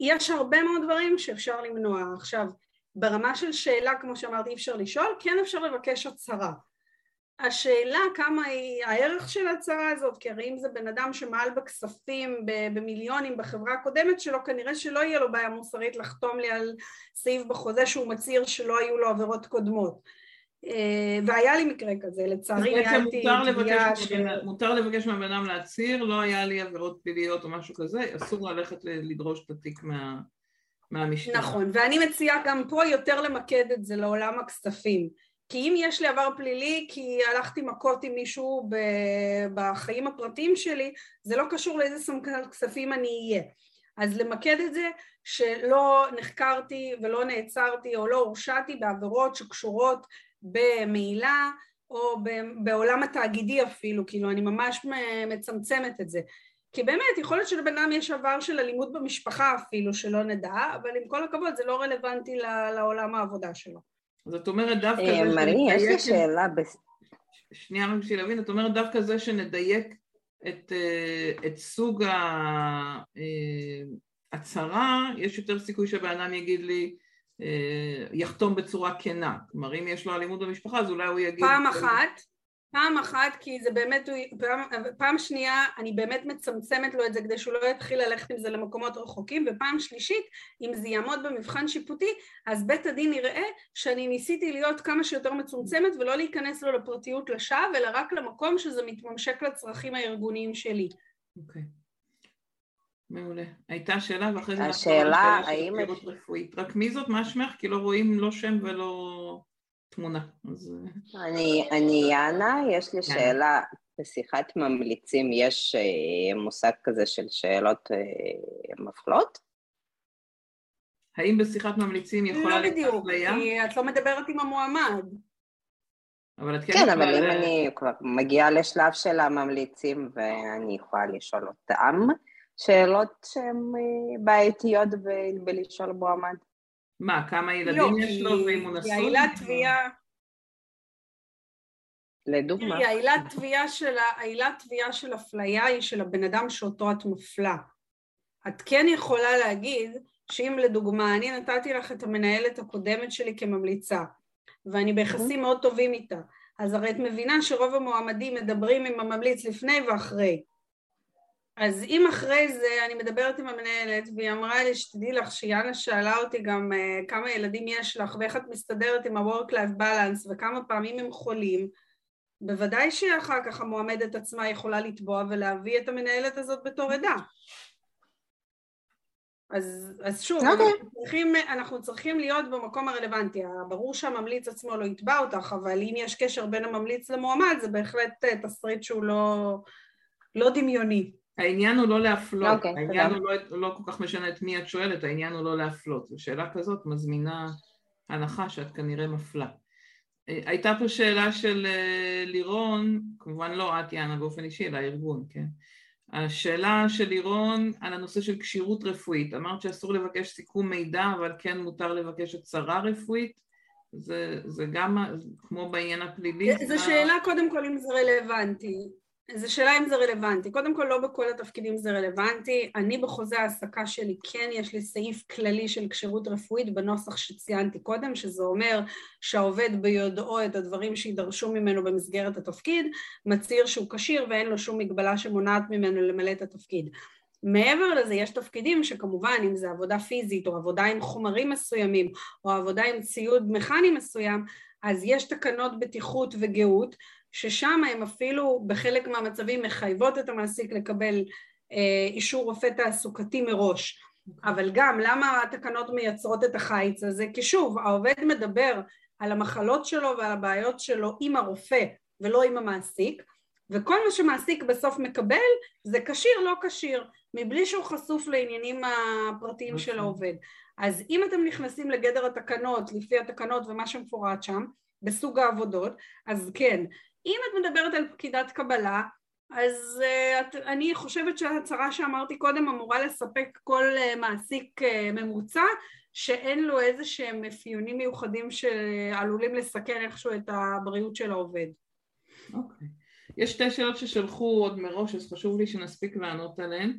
יש הרבה מאוד דברים שאפשר למנוע. עכשיו, ברמה של שאלה, כמו שאמרתי, אי אפשר לשאול, כן אפשר לבקש הצהרה. השאלה כמה היא הערך של ההצהרה הזאת, כי הרי אם זה בן אדם שמעל בכספים במיליונים בחברה הקודמת שלו, כנראה שלא יהיה לו בעיה מוסרית לחתום לי על סעיף בחוזה שהוא מצהיר שלא היו לו עבירות קודמות. אה, והיה לי מקרה כזה, לצערי ניהלתי תביעה ש... מותר לבקש מהבן אדם להצהיר, לא היה לי עבירות פליליות או משהו כזה, אסור ללכת לדרוש את התיק מה... מהמשטרה. נכון, ואני מציעה גם פה יותר למקד את זה לעולם הכספים. כי אם יש לי עבר פלילי כי הלכתי מכות עם מישהו בחיים הפרטיים שלי, זה לא קשור לאיזה סמכ"ל כספים אני אהיה. אז למקד את זה שלא נחקרתי ולא נעצרתי או לא הורשעתי בעבירות שקשורות במעילה או בעולם התאגידי אפילו, כאילו אני ממש מצמצמת את זה. כי באמת, יכול להיות שלבן אדם יש עבר של אלימות במשפחה אפילו, שלא נדע, אבל עם כל הכבוד זה לא רלוונטי לעולם העבודה שלו. זאת אומרת דווקא זה שנדייק... מרי, יש לי שאלה... שנייה רק בשביל להבין, את אומרת דווקא זה שנדייק את, אה, את סוג ההצהרה, אה, יש יותר סיכוי שבן אדם יגיד לי אה, יחתום בצורה כנה. כלומר, אם יש לו אלימות במשפחה, אז אולי הוא יגיד... פעם אחת, פעם אחת, כי זה באמת, פעם, פעם שנייה אני באמת מצמצמת לו את זה כדי שהוא לא יתחיל ללכת עם זה למקומות רחוקים, ופעם שלישית, אם זה יעמוד במבחן שיפוטי, אז בית הדין יראה שאני ניסיתי להיות כמה שיותר מצומצמת ולא להיכנס לו לפרטיות לשווא, אלא רק למקום שזה מתממשק לצרכים הארגוניים שלי. אוקיי. Okay. מעולה. הייתה שאלה ואחרי זה... השאלה האם... רפואית. רק מי זאת? מה שמך? כי לא רואים לא שם ולא תמונה. אז... אה. אני, אני יאנה, יש לי שאלה. בשיחת ממליצים יש אה, מושג כזה של שאלות אה, מפלות? האם בשיחת ממליצים יכולה... לא בדיוק, כי את לא מדברת עם המועמד. אבל את כן... כן, אבל אם אני כבר מגיעה לשלב של הממליצים ואני יכולה לשאול אותם, שאלות שהן בעייתיות בלשאול מועמד. מה, כמה ילדים לא, יש לו ואם הוא נשוי? כי העילת תביעה... לדוגמה. כי העילת תביעה של, העילת תביעה של אפליה היא של הבן אדם שאותו את מפלה. את כן יכולה להגיד שאם לדוגמה אני נתתי לך את המנהלת הקודמת שלי כממליצה ואני ביחסים מאוד טובים איתה אז הרי את מבינה שרוב המועמדים מדברים עם הממליץ לפני ואחרי אז אם אחרי זה אני מדברת עם המנהלת והיא אמרה לי שתדעי לך שיאנה שאלה אותי גם uh, כמה ילדים יש לך ואיך את מסתדרת עם ה-work-life balance וכמה פעמים הם חולים בוודאי שאחר כך המועמדת עצמה יכולה לתבוע ולהביא את המנהלת הזאת בתור עדה אז, אז שוב, okay. אוקיי. אנחנו, צריכים, אנחנו צריכים להיות במקום הרלוונטי. ברור שהממליץ עצמו לא יתבע אותך, אבל אם יש קשר בין הממליץ למועמד, זה בהחלט אה, תסריט שהוא לא, לא דמיוני. העניין הוא לא להפלות, okay, אוקיי, העניין הוא לא, לא כל כך משנה את מי את שואלת, העניין הוא לא להפלות. ושאלה כזאת מזמינה הנחה שאת כנראה מפלה. אה, הייתה פה שאלה של אה, לירון, כמובן לא את יאנה באופן אישי, אלא הארגון, כן? השאלה של לירון על הנושא של כשירות רפואית, אמרת שאסור לבקש סיכום מידע אבל כן מותר לבקש הצהרה רפואית, זה, זה גם כמו בעניין הפלילי? זו שאלה קודם כל אם זה רלוונטי, זו שאלה אם זה רלוונטי. קודם כל לא בכל התפקידים זה רלוונטי. אני בחוזה ההעסקה שלי כן יש לי סעיף כללי של כשירות רפואית בנוסח שציינתי קודם, שזה אומר שהעובד ביודעו את הדברים שידרשו ממנו במסגרת התפקיד, מצהיר שהוא כשיר ואין לו שום מגבלה שמונעת ממנו למלא את התפקיד. מעבר לזה יש תפקידים שכמובן אם זה עבודה פיזית או עבודה עם חומרים מסוימים או עבודה עם ציוד מכני מסוים אז יש תקנות בטיחות וגאות ששם הם אפילו בחלק מהמצבים מחייבות את המעסיק לקבל אה, אישור רופא תעסוקתי מראש. אבל גם למה התקנות מייצרות את החיץ הזה? כי שוב, העובד מדבר על המחלות שלו ועל הבעיות שלו עם הרופא ולא עם המעסיק, וכל מה שמעסיק בסוף מקבל זה כשיר לא כשיר, מבלי שהוא חשוף לעניינים הפרטיים של נכון. העובד. אז אם אתם נכנסים לגדר התקנות, לפי התקנות ומה שמפורט שם, בסוג העבודות, אז כן. אם את מדברת על פקידת קבלה, אז uh, את, אני חושבת שההצהרה שאמרתי קודם אמורה לספק כל uh, מעסיק uh, ממוצע שאין לו איזה שהם אפיונים מיוחדים שעלולים לסכן איכשהו את הבריאות של העובד. אוקיי. Okay. יש שתי שאלות ששלחו עוד מראש, אז חשוב לי שנספיק לענות עליהן.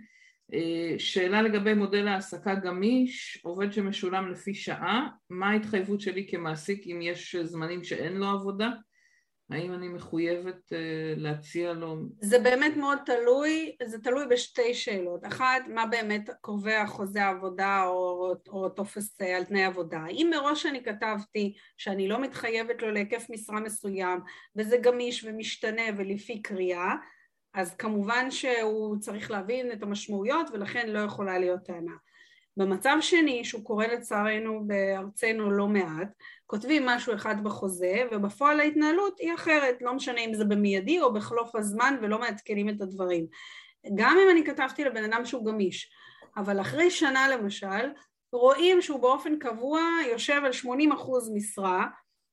שאלה לגבי מודל העסקה גמיש, עובד שמשולם לפי שעה, מה ההתחייבות שלי כמעסיק אם יש זמנים שאין לו עבודה? האם אני מחויבת uh, להציע לו... זה באמת מאוד תלוי, זה תלוי בשתי שאלות. אחת, מה באמת קובע חוזה עבודה או, או טופס על תנאי עבודה. אם מראש אני כתבתי שאני לא מתחייבת לו להיקף משרה מסוים וזה גמיש ומשתנה ולפי קריאה, אז כמובן שהוא צריך להבין את המשמעויות ולכן לא יכולה להיות טענה. במצב שני, שהוא קורה לצערנו בארצנו לא מעט, כותבים משהו אחד בחוזה ובפועל ההתנהלות היא אחרת, לא משנה אם זה במיידי או בחלוף הזמן ולא מעדכנים את הדברים. גם אם אני כתבתי לבן אדם שהוא גמיש, אבל אחרי שנה למשל, רואים שהוא באופן קבוע יושב על 80% משרה,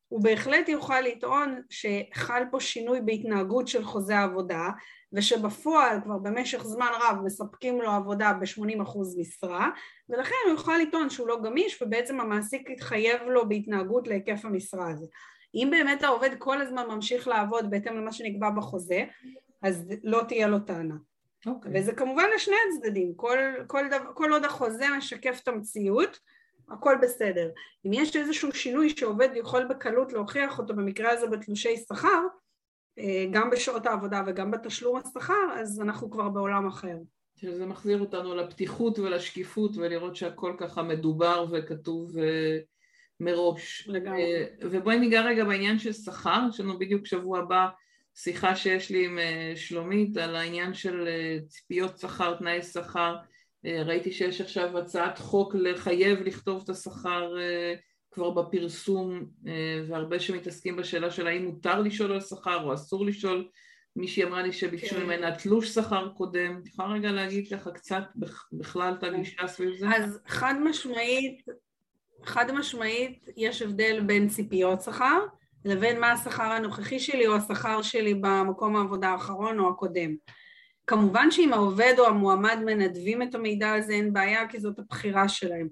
הוא בהחלט יוכל לטעון שחל פה שינוי בהתנהגות של חוזה העבודה ושבפועל כבר במשך זמן רב מספקים לו עבודה ב-80% משרה ולכן הוא יוכל לטעון שהוא לא גמיש ובעצם המעסיק יתחייב לו בהתנהגות להיקף המשרה הזה. אם באמת העובד כל הזמן ממשיך לעבוד בהתאם למה שנקבע בחוזה אז לא תהיה לו טענה. Okay. אוקיי. וזה כמובן לשני הצדדים, כל, כל, דבר, כל עוד החוזה משקף את המציאות הכל בסדר. אם יש איזשהו שינוי שעובד יכול בקלות להוכיח אותו במקרה הזה בתלושי שכר גם בשעות העבודה וגם בתשלום השכר, אז אנחנו כבר בעולם אחר. שזה מחזיר אותנו לפתיחות ולשקיפות ולראות שהכל ככה מדובר וכתוב אה, מראש. לגמרי. אה, ובואי ניגע רגע בעניין של שכר, יש לנו בדיוק שבוע הבא שיחה שיש לי עם שלומית על העניין של ציפיות שכר, תנאי שכר. ראיתי שיש עכשיו הצעת חוק לחייב לכתוב את השכר כבר בפרסום אה, והרבה שמתעסקים בשאלה של האם מותר לשאול על שכר או אסור לשאול מישהי אמרה לי שביקשו כן. ממנה תלוש שכר קודם, את יכולה רגע להגיד ככה קצת בכלל את הגישה סביב זה? אז חד משמעית, חד משמעית יש הבדל בין ציפיות שכר לבין מה השכר הנוכחי שלי או השכר שלי במקום העבודה האחרון או הקודם. כמובן שאם העובד או המועמד מנדבים את המידע הזה אין בעיה כי זאת הבחירה שלהם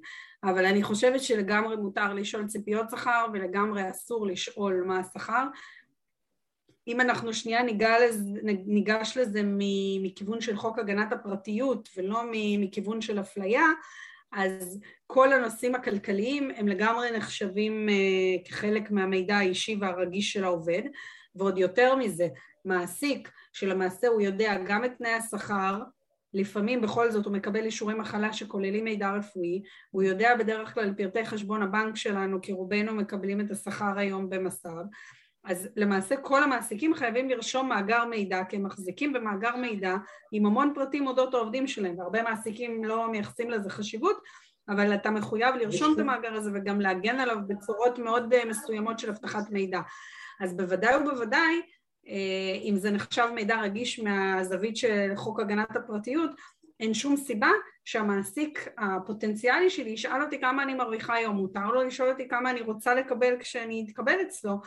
אבל אני חושבת שלגמרי מותר לשאול ציפיות שכר ולגמרי אסור לשאול מה השכר. אם אנחנו שנייה ניגש, ניגש לזה מכיוון של חוק הגנת הפרטיות ולא מכיוון של אפליה, אז כל הנושאים הכלכליים הם לגמרי נחשבים אה, כחלק מהמידע האישי והרגיש של העובד, ועוד יותר מזה, מעסיק שלמעשה הוא יודע גם את תנאי השכר, לפעמים בכל זאת הוא מקבל אישורי מחלה שכוללים מידע רפואי, הוא יודע בדרך כלל פרטי חשבון הבנק שלנו כי רובנו מקבלים את השכר היום במס"ב, אז למעשה כל המעסיקים חייבים לרשום מאגר מידע כי הם מחזיקים במאגר מידע עם המון פרטים אודות העובדים שלהם והרבה מעסיקים לא מייחסים לזה חשיבות אבל אתה מחויב לרשום את המאגר הזה וגם להגן עליו בצורות מאוד אה, מסוימות של אבטחת מידע. אז בוודאי ובוודאי אם זה נחשב מידע רגיש מהזווית של חוק הגנת הפרטיות, אין שום סיבה שהמעסיק הפוטנציאלי שלי ישאל אותי כמה אני מרוויחה היום, מותר לו לשאול אותי כמה אני רוצה לקבל כשאני אתקבל אצלו,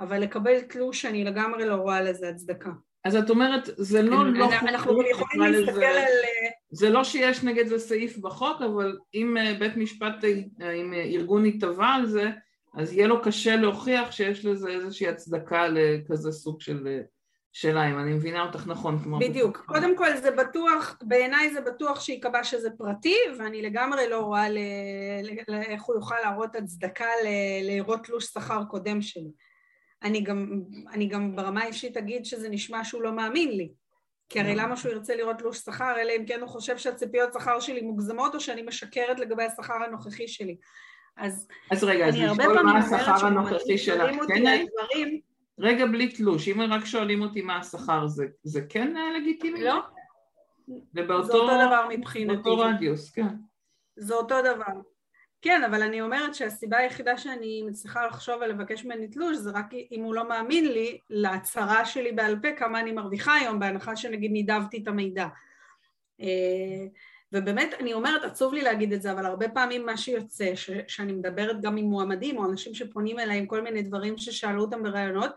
אבל לקבל תלוש אני לגמרי לא רואה לזה הצדקה. אז את אומרת, זה לא כן, לא... אנחנו יכולים להסתכל על... אה, זה לא שיש נגד זה סעיף בחוק, אבל אם אה, בית משפט, אם ארגון יתבע על זה, אז יהיה לו קשה להוכיח שיש לזה איזושהי הצדקה לכזה סוג של שאלה, אם אני מבינה אותך נכון. בדיוק. בטוח. קודם כל זה בטוח, בעיניי זה בטוח שייקבע שזה פרטי, ואני לגמרי לא רואה ל... ל... איך הוא יוכל להראות הצדקה ל... לראות תלוש שכר קודם שלי. אני גם, אני גם ברמה האישית אגיד שזה נשמע שהוא לא מאמין לי. כי הרי למה שהוא ירצה לראות תלוש שכר, אלא אם כן הוא חושב שהציפיות שכר שלי מוגזמות או שאני משקרת לגבי השכר הנוכחי שלי. אז, אז רגע, אז לשאול מה השכר הנוכחי שלך, כן? דברים... רגע, בלי תלוש, אם רק שואלים אותי מה השכר, זה, זה כן לגיטימי? לא. ובאותו, זה אותו דבר מבחינתי. באותו רדיוס, כן. זה אותו דבר. כן, אבל אני אומרת שהסיבה היחידה שאני מצליחה לחשוב ולבקש ממני תלוש זה רק אם הוא לא מאמין לי להצהרה שלי בעל פה כמה אני מרוויחה היום, בהנחה שנגיד נידבתי את המידע. ובאמת, אני אומרת, עצוב לי להגיד את זה, אבל הרבה פעמים מה שיוצא, ש- שאני מדברת גם עם מועמדים או אנשים שפונים אליי עם כל מיני דברים ששאלו אותם בראיונות,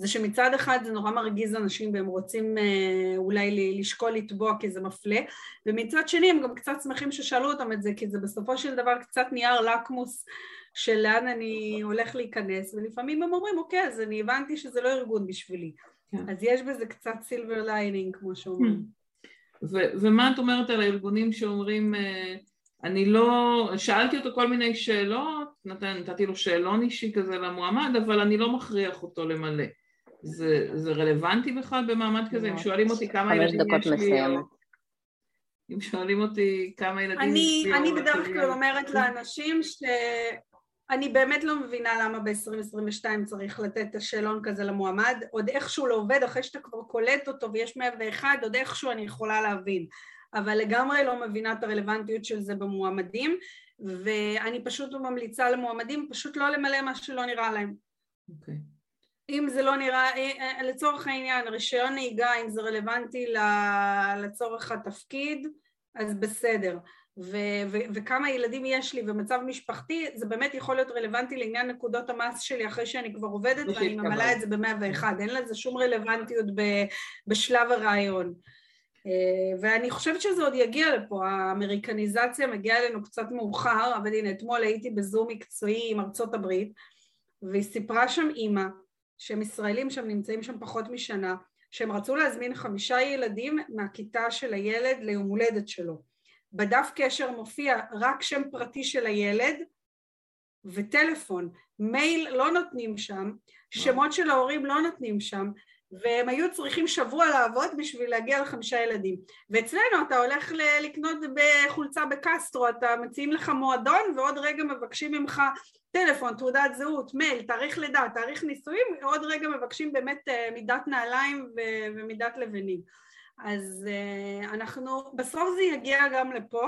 זה שמצד אחד זה נורא מרגיז אנשים והם רוצים אה, אולי לשקול לתבוע כי זה מפלה, ומצד שני הם גם קצת שמחים ששאלו אותם את זה, כי זה בסופו של דבר קצת נייר לקמוס של לאן אני הולך להיכנס, ולפעמים הם אומרים, אוקיי, אז אני הבנתי שזה לא ארגון בשבילי. כן. אז יש בזה קצת silver lining, כמו שאומרים. ו- ומה את אומרת על הארגונים שאומרים, אה, אני לא, שאלתי אותו כל מיני שאלות, נתתי לו שאלון אישי כזה למועמד, אבל אני לא מכריח אותו למלא. זה, זה רלוונטי בכלל במעמד כזה? אם שואלים אותי כמה ילדים יש לי... אם שואלים אותי כמה ילדים לי... אני בדרך כלל אומרת לאנשים שאני באמת לא מבינה למה ב-2022 צריך לתת את השאלון כזה למועמד, עוד איכשהו לא עובד, אחרי שאתה כבר קולט אותו ויש 101, עוד איכשהו אני יכולה להבין. אבל לגמרי לא מבינה את הרלוונטיות של זה במועמדים, ואני פשוט ממליצה למועמדים פשוט לא למלא מה שלא נראה להם. אוקיי. Okay. אם זה לא נראה, אה, אה, לצורך העניין, רישיון נהיגה, אם זה רלוונטי לצורך התפקיד, אז בסדר. ו- ו- וכמה ילדים יש לי ומצב משפחתי, זה באמת יכול להיות רלוונטי לעניין נקודות המס שלי אחרי שאני כבר עובדת ואני ממלאה את זה במאה ואחד, אין לזה שום רלוונטיות ב- בשלב הרעיון. אה, ואני חושבת שזה עוד יגיע לפה, האמריקניזציה מגיעה אלינו קצת מאוחר, אבל הנה אתמול הייתי בזום מקצועי עם ארצות הברית והיא סיפרה שם אימא שהם ישראלים שהם נמצאים שם פחות משנה, שהם רצו להזמין חמישה ילדים מהכיתה של הילד ליום הולדת שלו. בדף קשר מופיע רק שם פרטי של הילד וטלפון, מייל לא נותנים שם, שמות של ההורים לא נותנים שם, והם היו צריכים שבוע לעבוד בשביל להגיע לחמישה ילדים. ואצלנו אתה הולך לקנות בחולצה בקסטרו, אתה מציעים לך מועדון ועוד רגע מבקשים ממך טלפון, תעודת זהות, מייל, תאריך לידה, תאריך נישואים, עוד רגע מבקשים באמת אה, מידת נעליים ומידת לבנים. אז אה, אנחנו, בסוף זה יגיע גם לפה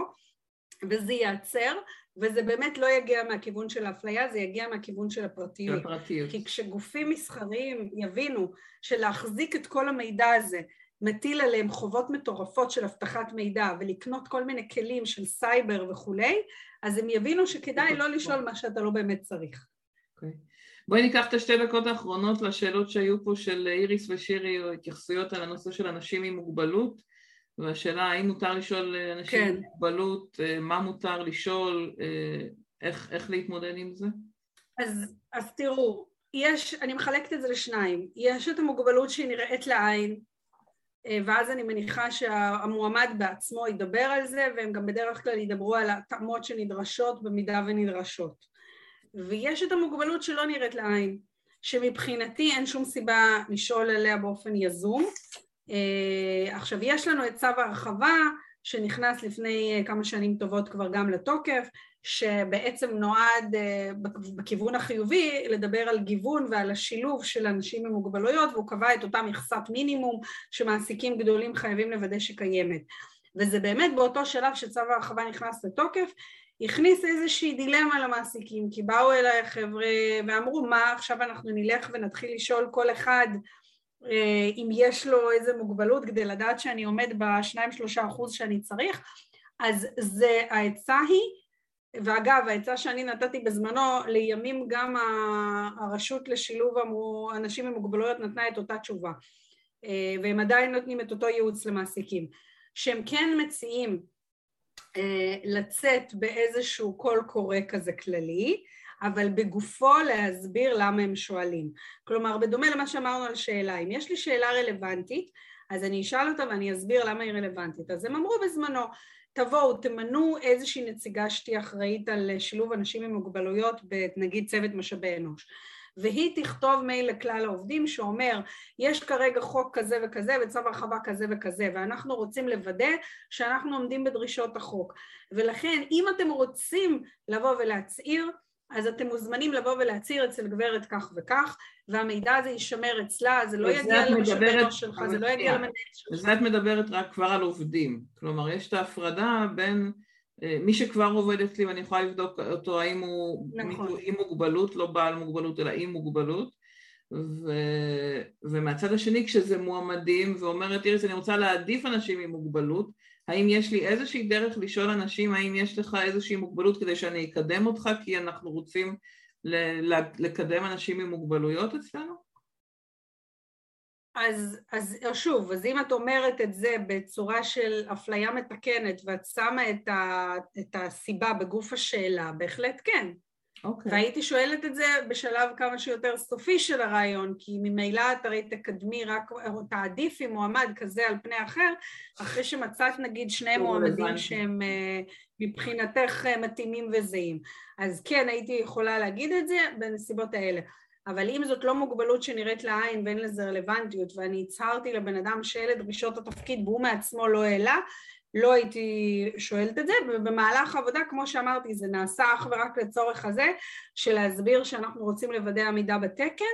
וזה ייעצר, וזה באמת לא יגיע מהכיוון של האפליה, זה יגיע מהכיוון של הפרטיות. הפרטיות. כי כשגופים מסחריים יבינו שלהחזיק את כל המידע הזה מטיל עליהם חובות מטורפות של אבטחת מידע ולקנות כל מיני כלים של סייבר וכולי, אז הם יבינו שכדאי לא לשאול מה שאתה לא באמת צריך. Okay. בואי ניקח את השתי דקות האחרונות לשאלות שהיו פה של איריס ושירי, או התייחסויות על הנושא של אנשים עם מוגבלות, והשאלה האם מותר לשאול אנשים כן. עם מוגבלות, אה, מה מותר לשאול, אה, איך, איך להתמודד עם זה? אז, אז תראו, יש, אני מחלקת את זה לשניים, יש את המוגבלות שהיא נראית לעין, אה, ואז אני מניחה שהמועמד בעצמו ידבר על זה והם גם בדרך כלל ידברו על ההתאמות שנדרשות במידה ונדרשות. ויש את המוגבלות שלא נראית לעין, שמבחינתי אין שום סיבה לשאול עליה באופן יזום. אה, עכשיו יש לנו את צו ההרחבה שנכנס לפני אה, כמה שנים טובות כבר גם לתוקף, שבעצם נועד אה, בכיוון החיובי לדבר על גיוון ועל השילוב של אנשים עם מוגבלויות והוא קבע את אותה מכסת מינימום שמעסיקים גדולים חייבים לוודא שקיימת וזה באמת באותו שלב שצו ההרחבה נכנס לתוקף הכניס איזושהי דילמה למעסיקים כי באו אליי חבר'ה ואמרו מה עכשיו אנחנו נלך ונתחיל לשאול כל אחד אה, אם יש לו איזה מוגבלות כדי לדעת שאני עומד בשניים שלושה אחוז שאני צריך? אז זה העצה היא ואגב, העצה שאני נתתי בזמנו, לימים גם הרשות לשילוב אנשים עם מוגבלויות נתנה את אותה תשובה, אה, והם עדיין נותנים את אותו ייעוץ למעסיקים, שהם כן מציעים לצאת באיזשהו קול קורא כזה כללי, אבל בגופו להסביר למה הם שואלים. כלומר, בדומה למה שאמרנו על שאלה, אם יש לי שאלה רלוונטית, אז אני אשאל אותה ואני אסביר למה היא רלוונטית. אז הם אמרו בזמנו, תבואו, תמנו איזושהי נציגה שתהיה אחראית על שילוב אנשים עם מוגבלויות בנגיד צוות משאבי אנוש. והיא תכתוב מייל לכלל העובדים שאומר יש כרגע חוק כזה וכזה וצו הרחבה כזה וכזה ואנחנו רוצים לוודא שאנחנו עומדים בדרישות החוק. ולכן אם אתם רוצים לבוא ולהצהיר אז אתם מוזמנים לבוא ולהצהיר אצל גברת כך וכך והמידע הזה יישמר אצלה, זה לא יגיע למשאבי שלך, זה לא יגיע למנהל שלך. וזה את מדברת רק כבר על עובדים, כלומר יש את ההפרדה בין מי שכבר עובד אצלי ואני יכולה לבדוק אותו האם הוא נכון. עם מוגבלות, לא בעל מוגבלות אלא עם מוגבלות ו... ומהצד השני כשזה מועמדים ואומרת איריס אני רוצה להעדיף אנשים עם מוגבלות האם יש לי איזושהי דרך לשאול אנשים האם יש לך איזושהי מוגבלות כדי שאני אקדם אותך כי אנחנו רוצים לקדם אנשים עם מוגבלויות אצלנו? אז, אז שוב, אז אם את אומרת את זה בצורה של אפליה מתקנת ואת שמה את, ה, את הסיבה בגוף השאלה, בהחלט כן. Okay. אוקיי. והייתי שואלת את זה בשלב כמה שיותר סופי של הרעיון, כי ממילא את הרי תקדמי רק, או תעדיפי מועמד כזה על פני אחר, אחרי שמצאת נגיד שני מועמדים שהם אה, מבחינתך אה, מתאימים וזהים. אז כן, הייתי יכולה להגיד את זה בנסיבות האלה. אבל אם זאת לא מוגבלות שנראית לעין ואין לזה רלוונטיות ואני הצהרתי לבן אדם שאלה דרישות התפקיד והוא מעצמו לא העלה, לא הייתי שואלת את זה, ובמהלך העבודה, כמו שאמרתי, זה נעשה אך ורק לצורך הזה של להסביר שאנחנו רוצים לוודא עמידה בתקן,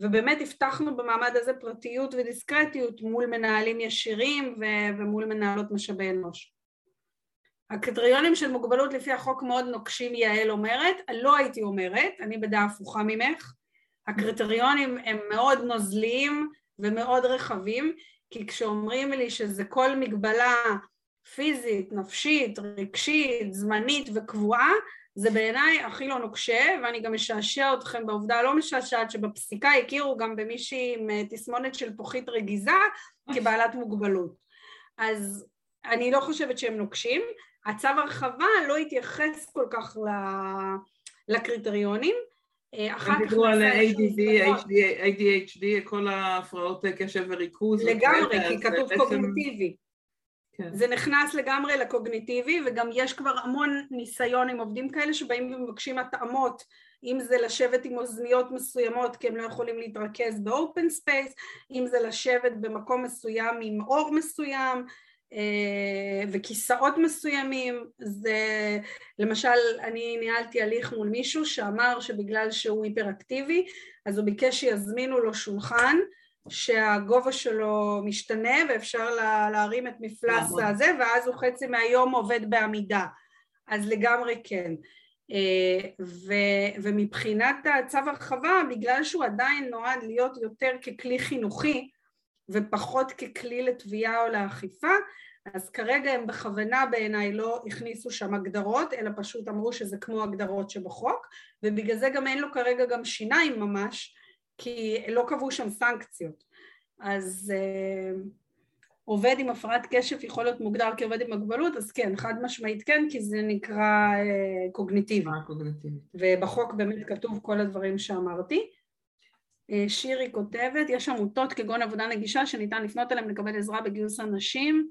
ובאמת הבטחנו במעמד הזה פרטיות ודיסקרטיות מול מנהלים ישירים ו- ומול מנהלות משאבי אנוש. הקריטריונים של מוגבלות לפי החוק מאוד נוקשים, יעל אומרת, לא הייתי אומרת, אני בדעה הפוכה ממך, הקריטריונים הם מאוד נוזליים ומאוד רחבים, כי כשאומרים לי שזה כל מגבלה פיזית, נפשית, רגשית, זמנית וקבועה, זה בעיניי הכי לא נוקשה, ואני גם משעשע אתכם בעובדה לא משעשעת שבפסיקה הכירו גם במישהי עם אה, תסמונת של פוחית רגיזה כבעלת מוגבלות. אז אני לא חושבת שהם נוקשים. הצו הרחבה לא התייחס כל כך לקריטריונים, אחר כך... דיברו על ADD, ADHD, כל ההפרעות קשב וריכוז. לגמרי, כי כתוב קוגניטיבי. כן. זה נכנס לגמרי לקוגניטיבי וגם יש כבר המון ניסיון עם עובדים כאלה שבאים ומבקשים התאמות אם זה לשבת עם אוזניות מסוימות כי הם לא יכולים להתרכז ב open space אם זה לשבת במקום מסוים עם אור מסוים אה, וכיסאות מסוימים זה למשל אני ניהלתי הליך מול מישהו שאמר שבגלל שהוא היפראקטיבי אז הוא ביקש שיזמינו לו שולחן שהגובה שלו משתנה ואפשר לה, להרים את מפלס הזה ואז הוא חצי מהיום עובד בעמידה. אז לגמרי כן. אה, ו, ומבחינת הצו הרחבה בגלל שהוא עדיין נועד להיות יותר ככלי חינוכי ופחות ככלי לתביעה או לאכיפה אז כרגע הם בכוונה בעיניי לא הכניסו שם הגדרות אלא פשוט אמרו שזה כמו הגדרות שבחוק ובגלל זה גם אין לו כרגע גם שיניים ממש כי לא קבעו שם סנקציות. אז uh, עובד עם הפרעת קשב יכול להיות מוגדר כעובד עם מוגבלות, אז כן, חד משמעית כן, כי זה נקרא uh, קוגניטיבי. קוגניטיבי. ובחוק באמת כתוב כל הדברים שאמרתי. Uh, שירי כותבת, יש עמותות כגון עבודה נגישה שניתן לפנות אליהם לקבל עזרה בגיוס אנשים.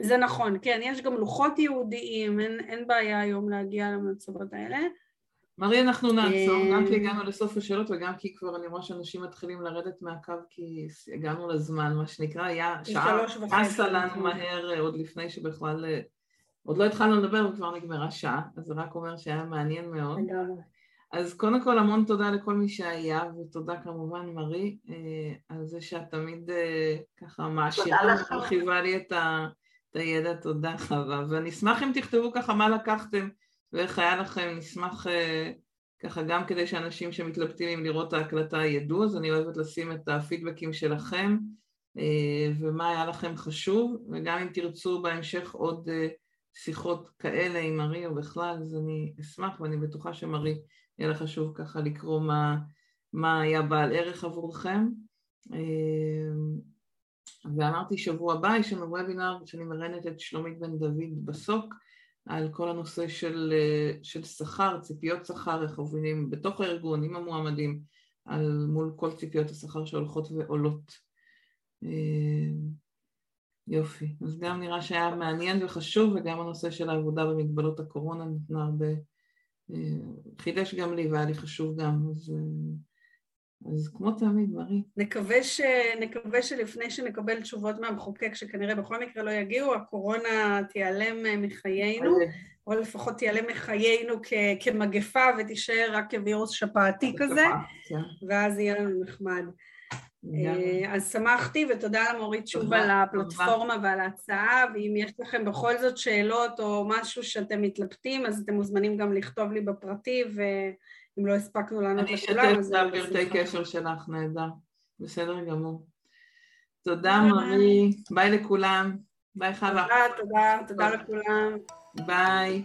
זה נכון, כן, יש גם לוחות ייעודיים, אין, אין בעיה היום להגיע למצבות האלה. מרי, אנחנו נעצור, אה, גם כי הגענו לסוף השאלות וגם כי כבר אני רואה שאנשים מתחילים לרדת מהקו כי הגענו לזמן, מה שנקרא, היה שעה עשה לנו מהר אה, עוד לפני שבכלל, אה, עוד לא התחלנו לדבר וכבר נגמרה שעה, אז זה רק אומר שהיה מעניין מאוד. אז קודם כל המון תודה לכל מי שהיה, ותודה כמובן מרי, על זה שאת תמיד ככה מעשירה ומרחיבה לי את הידע, תודה חווה, ואני אשמח אם תכתבו ככה מה לקחתם ואיך היה לכם, נשמח אה, ככה גם כדי שאנשים שמתלבטים אם לראות את ההקלטה ידעו, אז אני אוהבת לשים את הפידבקים שלכם אה, ומה היה לכם חשוב, וגם אם תרצו בהמשך עוד אה, שיחות כאלה עם מרי או בכלל, אז אני אשמח ואני בטוחה שמרי יהיה לה חשוב ככה לקרוא מה, מה היה בעל ערך עבורכם. ואמרתי שבוע הבא יש לנו וובינר שאני מראיינת את שלומית בן דוד בסוק על כל הנושא של, אה, של שכר, ציפיות שכר, איך עובדים בתוך הארגון עם המועמדים, על מול כל ציפיות השכר שהולכות ועולות. אה, יופי, אז גם נראה שהיה מעניין וחשוב וגם הנושא של העבודה במגבלות הקורונה נתנה הרבה, חידש גם לי והיה לי חשוב גם, אז אז כמו תמיד, מרי. נקווה, ש... נקווה שלפני שנקבל תשובות מהמחוקק, שכנראה בכל מקרה לא יגיעו, הקורונה תיעלם מחיינו, או לפחות תיעלם מחיינו כ... כמגפה ותישאר רק כווירוס שפעתי כזה, כן. ואז יהיה לנו נחמד. אה, אז שמחתי ותודה למורית שוב על הפלטפורמה ועל ההצעה ואם יש לכם בכל זאת שאלות או משהו שאתם מתלבטים אז אתם מוזמנים גם לכתוב לי בפרטי ואם לא הספקנו לענות לכולם. אני אשתף בפרטי קשר שלך, נהדר. בסדר גמור. תודה מרי, ביי לכולם. ביי חווה. תודה, תודה, תודה לכולם. ביי.